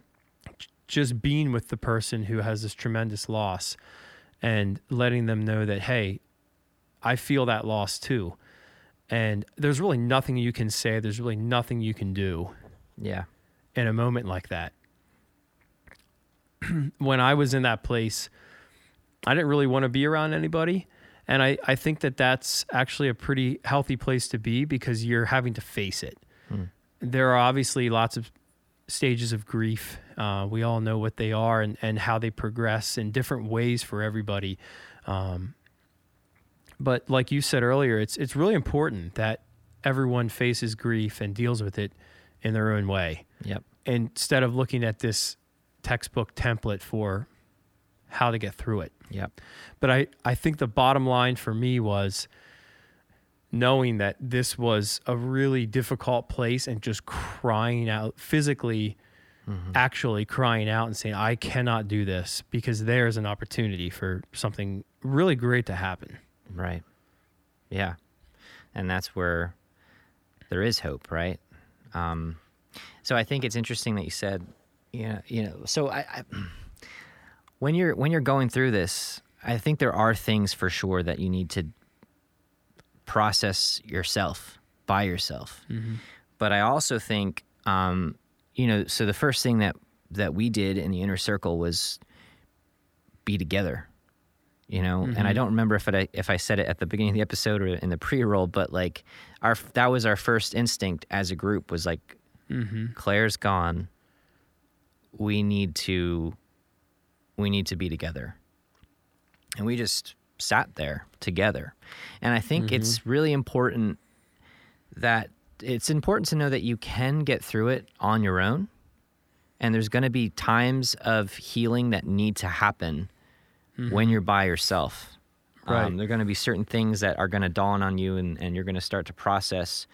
just being with the person who has this tremendous loss and letting them know that, hey, I feel that loss too. And there's really nothing you can say, there's really nothing you can do. Yeah. In a moment like that. when I was in that place, I didn't really want to be around anybody. And I, I think that that's actually a pretty healthy place to be because you're having to face it. Hmm. There are obviously lots of stages of grief. Uh, we all know what they are and, and how they progress in different ways for everybody. Um, but like you said earlier, it's it's really important that everyone faces grief and deals with it in their own way. Yep. Instead of looking at this textbook template for how to get through it. Yep. But I, I think the bottom line for me was knowing that this was a really difficult place and just crying out physically, actually crying out and saying, I cannot do this because there's an opportunity for something really great to happen. Right. Yeah. And that's where there is hope, right? Um, so I think it's interesting that you said, you know, you know. So I, I, when you're when you're going through this, I think there are things for sure that you need to process yourself by yourself. But I also think, um, you know, so the first thing that that we did in the inner circle was be together you know? And i mm-hmm. don't remember if I if i said it at the beginning of the episode or in the pre-roll but like our that was our first instinct as a group was like mm-hmm. clare's gone. We need to we need to be together. And we just sat there together. And i think mm-hmm. it's really important that it's important to know that you can get through it on your own and there's going to be times of healing that need to happen when you're by yourself. Right. Um, there are going to be certain things that are going to dawn on you, and, and you're going to start to process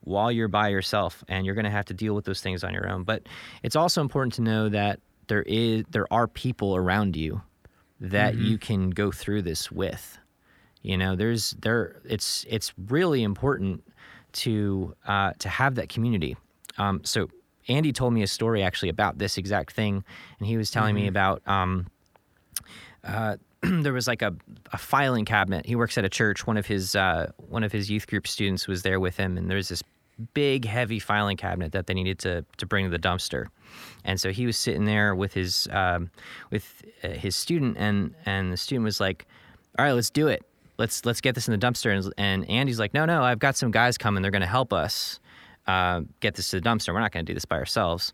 while you're by yourself, and you're going to have to deal with those things on your own. But it's also important to know that there is there are people around you that you can go through this with. You know, there's there it's it's really important to uh, to have that community. Um, so Andy told me a story actually about this exact thing, and he was telling me about um, uh, there was like a, a filing cabinet. He works at a church. One of his uh, one of his youth group students was there with him, and there's this big, heavy filing cabinet that they needed to to bring to the dumpster. And so he was sitting there with his um, with uh, his student, and and the student was like, "All right, let's do it. Let's let's get this in the dumpster." And, and Andy's like, "No, no, I've got some guys coming. They're going to help us uh, get this to the dumpster. We're not going to do this by ourselves."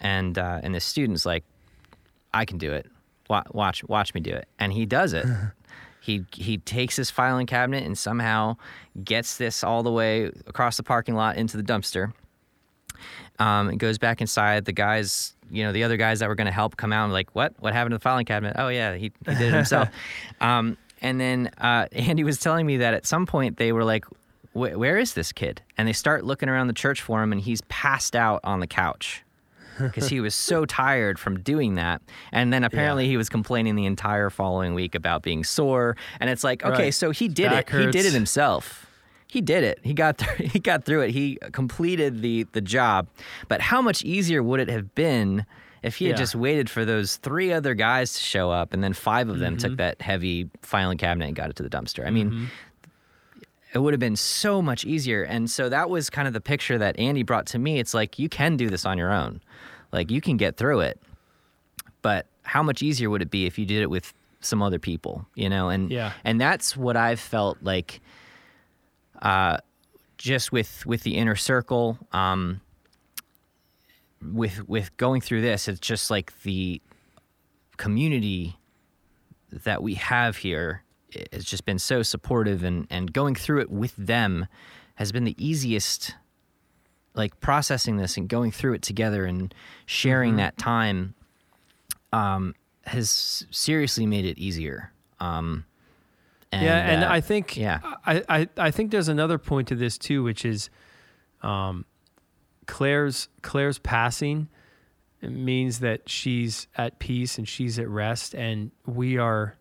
And uh, and the student's like, "I can do it. Wa- Watch watch me do it." And he does it. He he takes his filing cabinet and somehow gets this all the way across the parking lot into the dumpster. Um, it goes back inside. The guys, you know, the other guys that were going to help come out and like, what? What happened to the filing cabinet? Oh yeah, he, he did it himself. um, and then uh, Andy was telling me that at some point they were like, "Wh- where is this kid? And they start looking around the church for him, and he's passed out on the couch because he was so tired from doing that. And then apparently he was complaining the entire following week about being sore. And it's like, okay, Right. so he did Back it. He did it himself. He did it. He got through, he got through it. He completed the the job. But how much easier would it have been if he had Yeah. just waited for those three other guys to show up and then five of them Mm-hmm. took that heavy filing cabinet and got it to the dumpster? I mean, it would have been so much easier. And so that was kind of the picture that Andy brought to me. It's like you can do this on your own. Like you can get through it. But how much easier would it be if you did it with some other people, you know? And Yeah. and that's what I've felt like uh just with with the inner circle um with with going through this it's just like the community that we have here has just been so supportive and and going through it with them has been the easiest like processing this and going through it together and sharing that time um has seriously made it easier um and, yeah, and uh, I think yeah. I, I I think there's another point to this too, which is um, Clare's Clare's passing means that she's at peace and she's at rest, and we are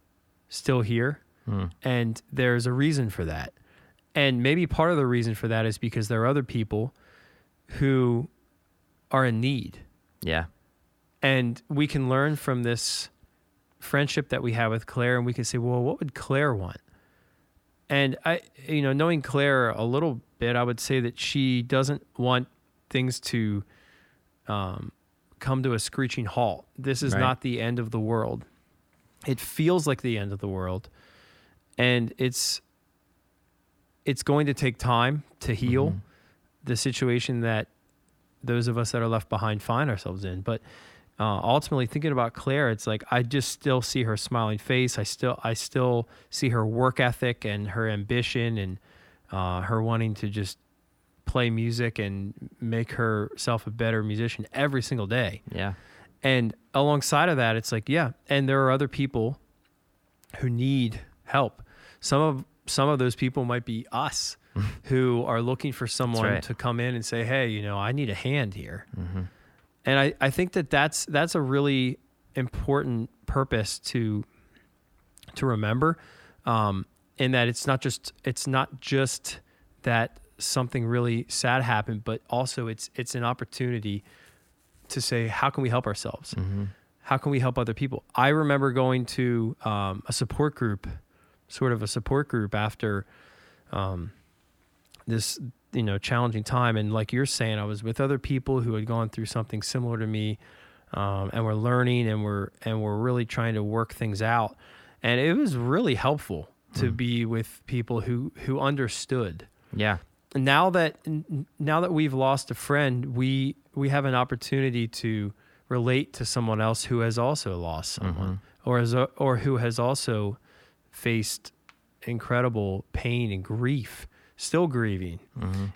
still here, hmm. and there's a reason for that, and maybe part of the reason for that is because there are other people who are in need. Yeah. And we can learn from this friendship that we have with Clare and we can say, well, what would Clare want? And I, you know, knowing Clare a little bit, I would say that she doesn't want things to um, come to a screeching halt. This is Right. not the end of the world. It feels like the end of the world, and it's it's going to take time to heal the situation that those of us that are left behind find ourselves in. But uh, ultimately, thinking about Clare, it's like I just still see her smiling face. I still I still see her work ethic and her ambition and uh, her wanting to just play music and make herself a better musician every single day. Yeah. And alongside of that, it's like, yeah, and there are other people who need help. Some of some of those people might be us who are looking for someone right. to come in and say, "Hey, you know, I need a hand here." Mm-hmm. And I, I think that that's that's a really important purpose to to remember, um, in that it's not just it's not just that something really sad happened, but also it's it's an opportunity to say, how can we help ourselves? Mm-hmm. How can we help other people? I remember going to um, a support group, sort of a support group after um, this you know challenging time, and like you're saying, I was with other people who had gone through something similar to me, um, and we're learning and we're and we're really trying to work things out, and it was really helpful to Mm. be with people who who understood Yeah. Now that now that we've lost a friend, we we have an opportunity to relate to someone else who has also lost someone, or has or who has also faced incredible pain and grief, still grieving,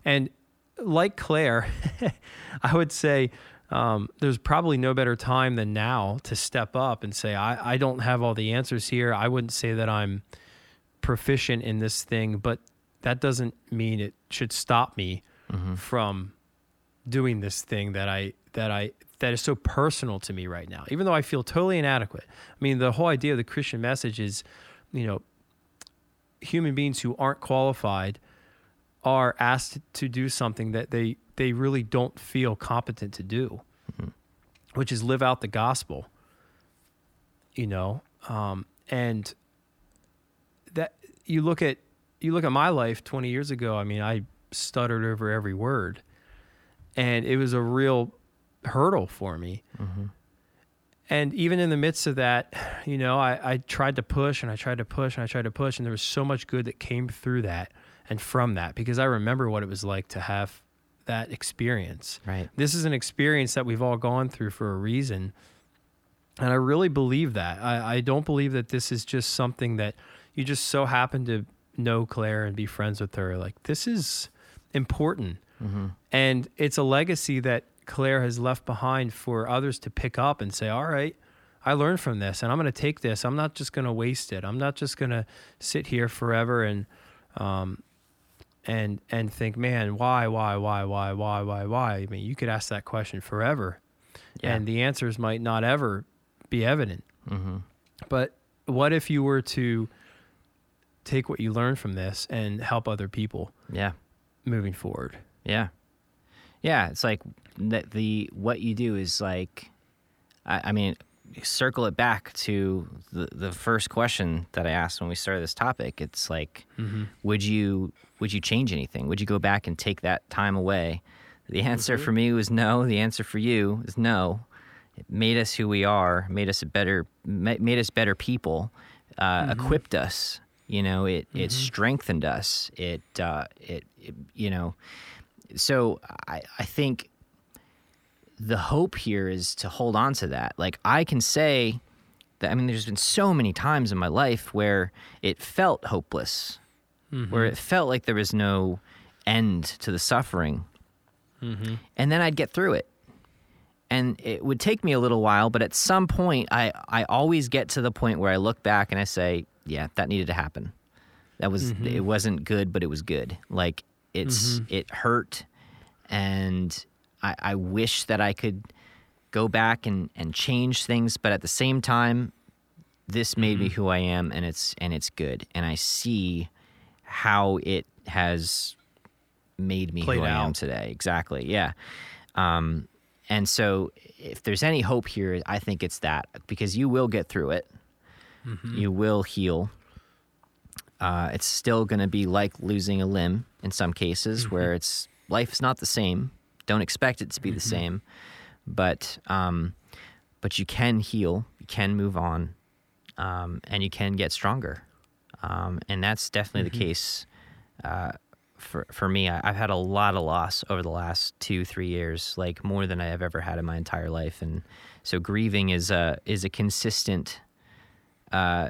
and like Clare, I would say. Um, there's probably no better time than now to step up and say, I, I don't have all the answers here. I wouldn't say that I'm proficient in this thing, but that doesn't mean it should stop me from doing this thing that I that I that is so personal to me right now. Even though I feel totally inadequate. I mean, the whole idea of the Christian message is, you know, human beings who aren't qualified are asked to do something that they they really don't feel competent to do, which is live out the gospel. You know, um, and that you look at you look at my life 20 years ago i mean i stuttered over every word. And it was a real hurdle for me. Mm-hmm. And even in the midst of that you know I, I tried to push and i tried to push and i tried to push and there was so much good that came through that and from that because i remember what it was like to have that experience. Right. this is an experience that we've all gone through for a reason. And I really believe that. I, I don't believe that this is just something that you just so happen to know Clare and be friends with her. Like, this is important. And it's a legacy that Clare has left behind for others to pick up and say, all right, I learned from this and I'm going to take this. I'm not just going to waste it. I'm not just going to sit here forever and, um, and, and think, man, why, why, why, why, why, why, why? I mean, you could ask that question forever Yeah. and the answers might not ever be evident. Mm-hmm. But what if you were to take what you learned from this and help other people Yeah. moving forward? Yeah. Yeah. It's like that the what you do is like I, I mean, circle it back to the the first question that I asked when we started this topic. It's like mm-hmm. would you would you change anything? Would you go back and take that time away? The answer mm-hmm. for me was no. The answer for you is no. It made us who we are, made us a better made us better people, uh, mm-hmm. equipped us. You know, it it mm-hmm. strengthened us. It, uh, it it you know, so I I think the hope here is to hold on to that. Like I can say that I mean there's been so many times in my life where it felt hopeless. Mm-hmm. Where it felt like there was no end to the suffering. Mm-hmm. And then I'd get through it. And it would take me a little while, but at some point I I always get to the point where I look back and I say, yeah, that needed to happen. That was mm-hmm. it wasn't good, but it was good. Like it's mm-hmm. it hurt and I, I wish that I could go back and, and change things, but at the same time, this made me mm-hmm. who I am and it's and it's good. And I see how it has made me Played who I am today. Exactly. Yeah. Um, and so if there's any hope here, I think it's that because you will get through it. You will heal. Uh, it's still going to be like losing a limb in some cases where it's life is not the same. Don't expect it to be the same, but um, but you can heal. You can move on, um, and you can get stronger. Um, and that's definitely the case uh, for for me. I, I've had a lot of loss over the last two three years, like more than I have ever had in my entire life, and so grieving is a is a consistent uh,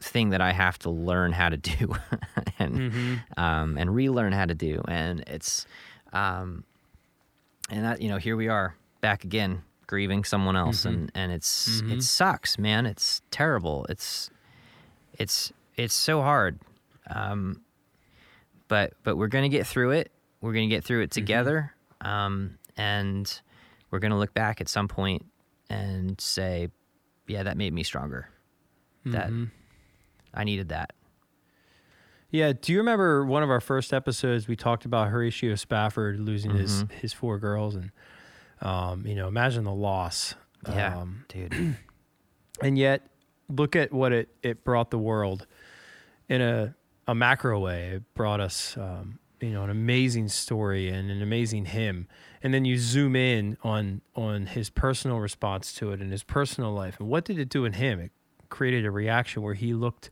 thing that I have to learn how to do and Mm-hmm. um, and relearn how to do. And it's um, and that you know here we are back again grieving someone else. Mm-hmm. and and it's it sucks man. It's terrible. It's it's it's so hard. Um, but but we're gonna get through it. We're gonna get through it together. Um, and we're gonna look back at some point and say yeah that made me stronger that i needed that Yeah. Do you remember one of our first episodes? We talked about Horatio Spafford losing his Mm-hmm. his four girls, and um, you know, imagine the loss. yeah Um, dude and yet, look at what it it brought the world in a a macro way. It brought us, um, you know, an amazing story and an amazing hymn. And then you zoom in on on his personal response to it and his personal life. And what did it do in him? It created a reaction where he looked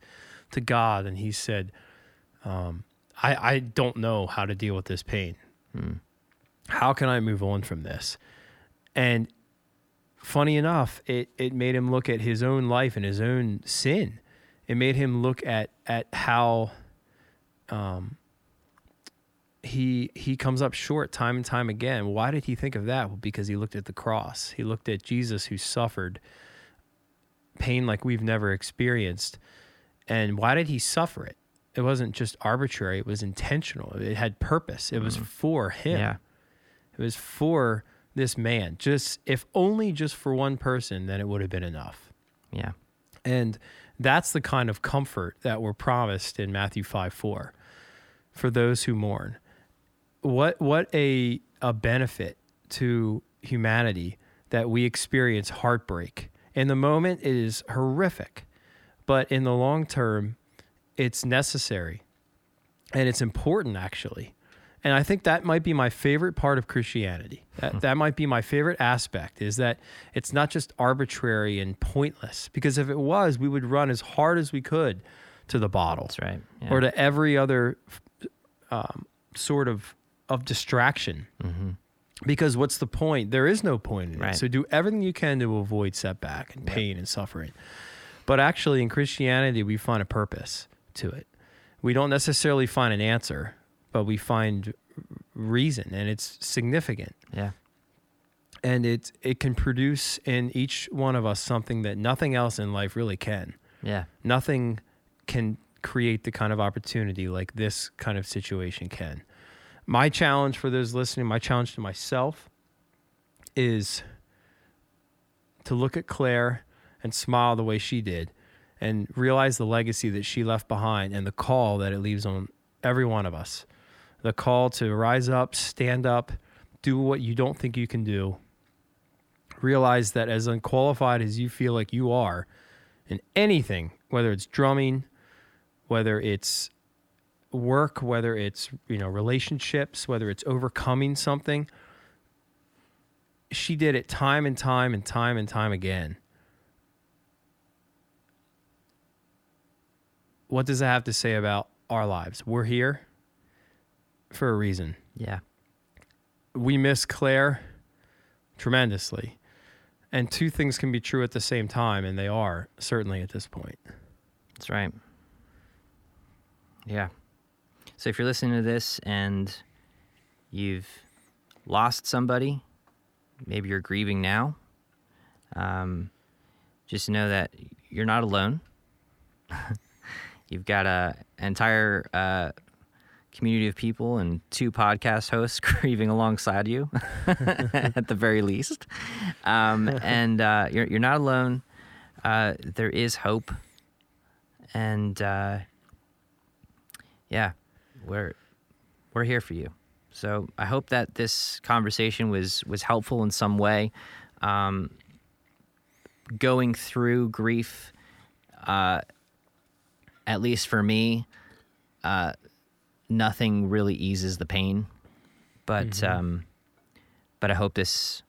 to God and he said, um, I, I don't know how to deal with this pain. How can I move on from this? And funny enough, it, it made him look at his own life and his own sin. It made him look at at how um, he he comes up short time and time again. Why did he think of that? Well, because he looked at the cross. He looked at Jesus who suffered pain like we've never experienced. And why did he suffer it? It wasn't just arbitrary, it was intentional. It had purpose. It was mm. for him. yeah It was for this man. Just if only just for one person, then it would have been enough. yeah And that's the kind of comfort that we're promised in Matthew 5 4 for those who mourn. What what a a benefit to humanity that we experience heartbreak. In the moment it is horrific, but in the long term it's necessary and it's important actually. And I think that might be my favorite part of Christianity. That, that might be my favorite aspect is that it's not just arbitrary and pointless. Because if it was, we would run as hard as we could to the bottle that's right yeah. or to every other um, sort of of distraction. Because what's the point? There is no point in Right. it. So do everything you can to avoid setback and pain and suffering. But actually, in Christianity, we find a purpose to it. We don't necessarily find an answer, but we find reason, and it's significant yeah and it it can produce in each one of us something that nothing else in life really can. yeah Nothing can create the kind of opportunity like this kind of situation can. My challenge for those listening, my challenge to myself is to look at Clare and smile the way she did and realize the legacy that she left behind and the call that it leaves on every one of us. The call to rise up, stand up, do what you don't think you can do. Realize that as unqualified as you feel like you are in anything, whether it's drumming, whether it's work, whether it's, you know, relationships, whether it's overcoming something, she did it time and time and time and time again. What does that have to say about our lives? We're here for a reason. yeah We miss Clare tremendously. And two things can be true at the same time, and they are certainly at this point. That's right. Yeah. So if you're listening to this and you've lost somebody, maybe you're grieving now, um, just know that you're not alone. You've got a entire uh, community of people and two podcast hosts grieving alongside you, at the very least. Um, and uh, you're you're not alone. Uh, there is hope, and uh, yeah, we're we're here for you. So I hope that this conversation was was helpful in some way. Um, going through grief, uh, at least for me, uh, nothing really eases the pain. But um, but I hope this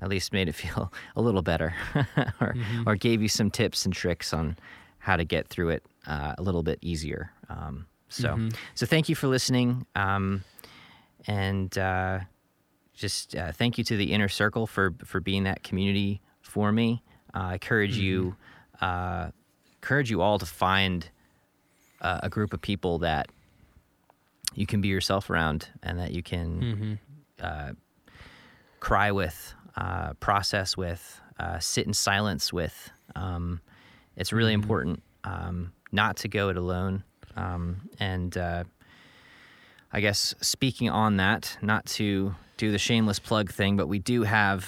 at least made it feel a little better, or or gave you some tips and tricks on how to get through it uh, a little bit easier. Um, so so thank you for listening, um, and uh, just uh, thank you to the inner circle for for being that community for me. Uh, I encourage you uh, encourage you all to find uh, a group of people that you can be yourself around and that you can uh, cry with, uh, process with, uh, sit in silence with. Um, it's really important um, not to go it alone. Um, and uh, I guess speaking on that, not to do the shameless plug thing, but we do have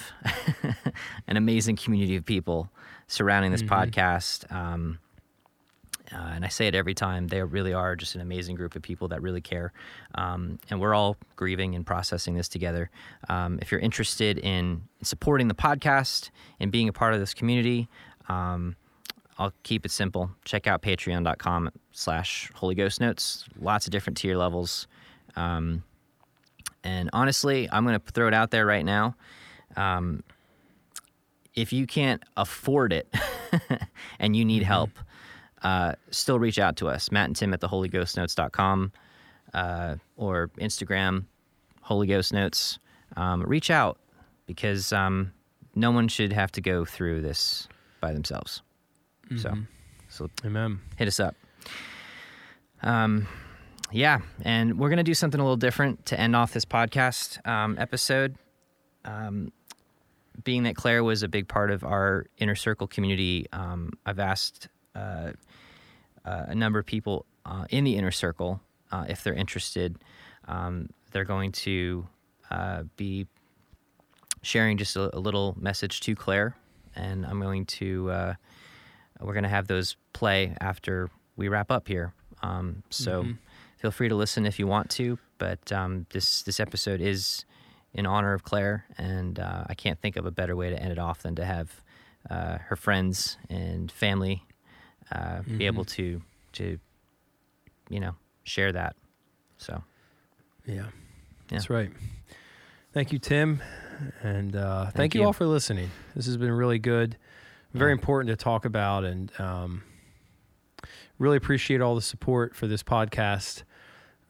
an amazing community of people surrounding this podcast. Um, uh, and I say it every time. They really are just an amazing group of people that really care, um, and we're all grieving and processing this together. Um, if you're interested in supporting the podcast and being a part of this community, um, I'll keep it simple. Check out patreon.com slash Holy Ghost Notes. Lots of different tier levels. Um, and honestly, I'm going to throw it out there right now. Um, if you can't afford it and you need help, uh, still reach out to us, Matt and Tim at the holyghostnotes.com uh, or Instagram, Holy Ghost Notes. Um, reach out because um, no one should have to go through this by themselves. So, so Amen. hit us up. Um, yeah, and we're gonna do something a little different to end off this podcast um, episode. Um, being that Clare was a big part of our inner circle community, um, I've asked uh, uh, a number of people uh, in the inner circle uh, if they're interested. Um, they're going to uh, be sharing just a, a little message to Clare, and I'm going to uh, we're going to have those play after we wrap up here. Um, so feel free to listen if you want to. But um, this this episode is in honor of Clare, and uh, I can't think of a better way to end it off than to have uh, her friends and family uh, be able to to you know share that. So Yeah, that's right. Thank you, Tim, and uh, thank, Thank you. you. all for listening. This has been really good, very important to talk about, and um, really appreciate all the support for this podcast.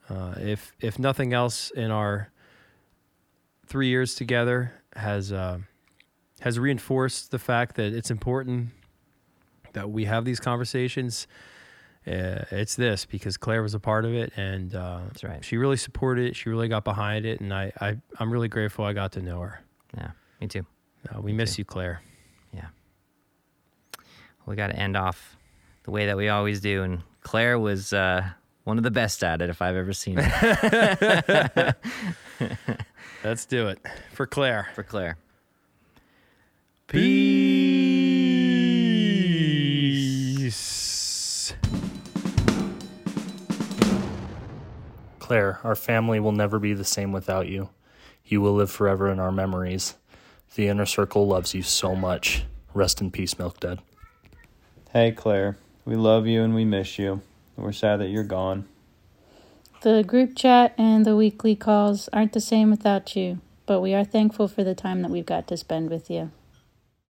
Uh, if if nothing else, in our three years together, has uh, has reinforced the fact that it's important that we have these conversations. Uh, it's this because Clare was a part of it, and uh, That's right. she really supported it. She really got behind it, and I, I I'm really grateful I got to know her. yeah, me too. Uh, we miss you, Clare. We got to end off the way that we always do, and Clare was uh, one of the best at it if I've ever seen it Let's do it for Clare. for Clare. Peace. Clare, our family will never be the same without you. You will live forever in our memories. The inner circle loves you so much. Rest in peace, Milk Dad. Hey, Clare. We love you and we miss you. We're sad that you're gone. The group chat and the weekly calls aren't the same without you, but we are thankful for the time that we've got to spend with you.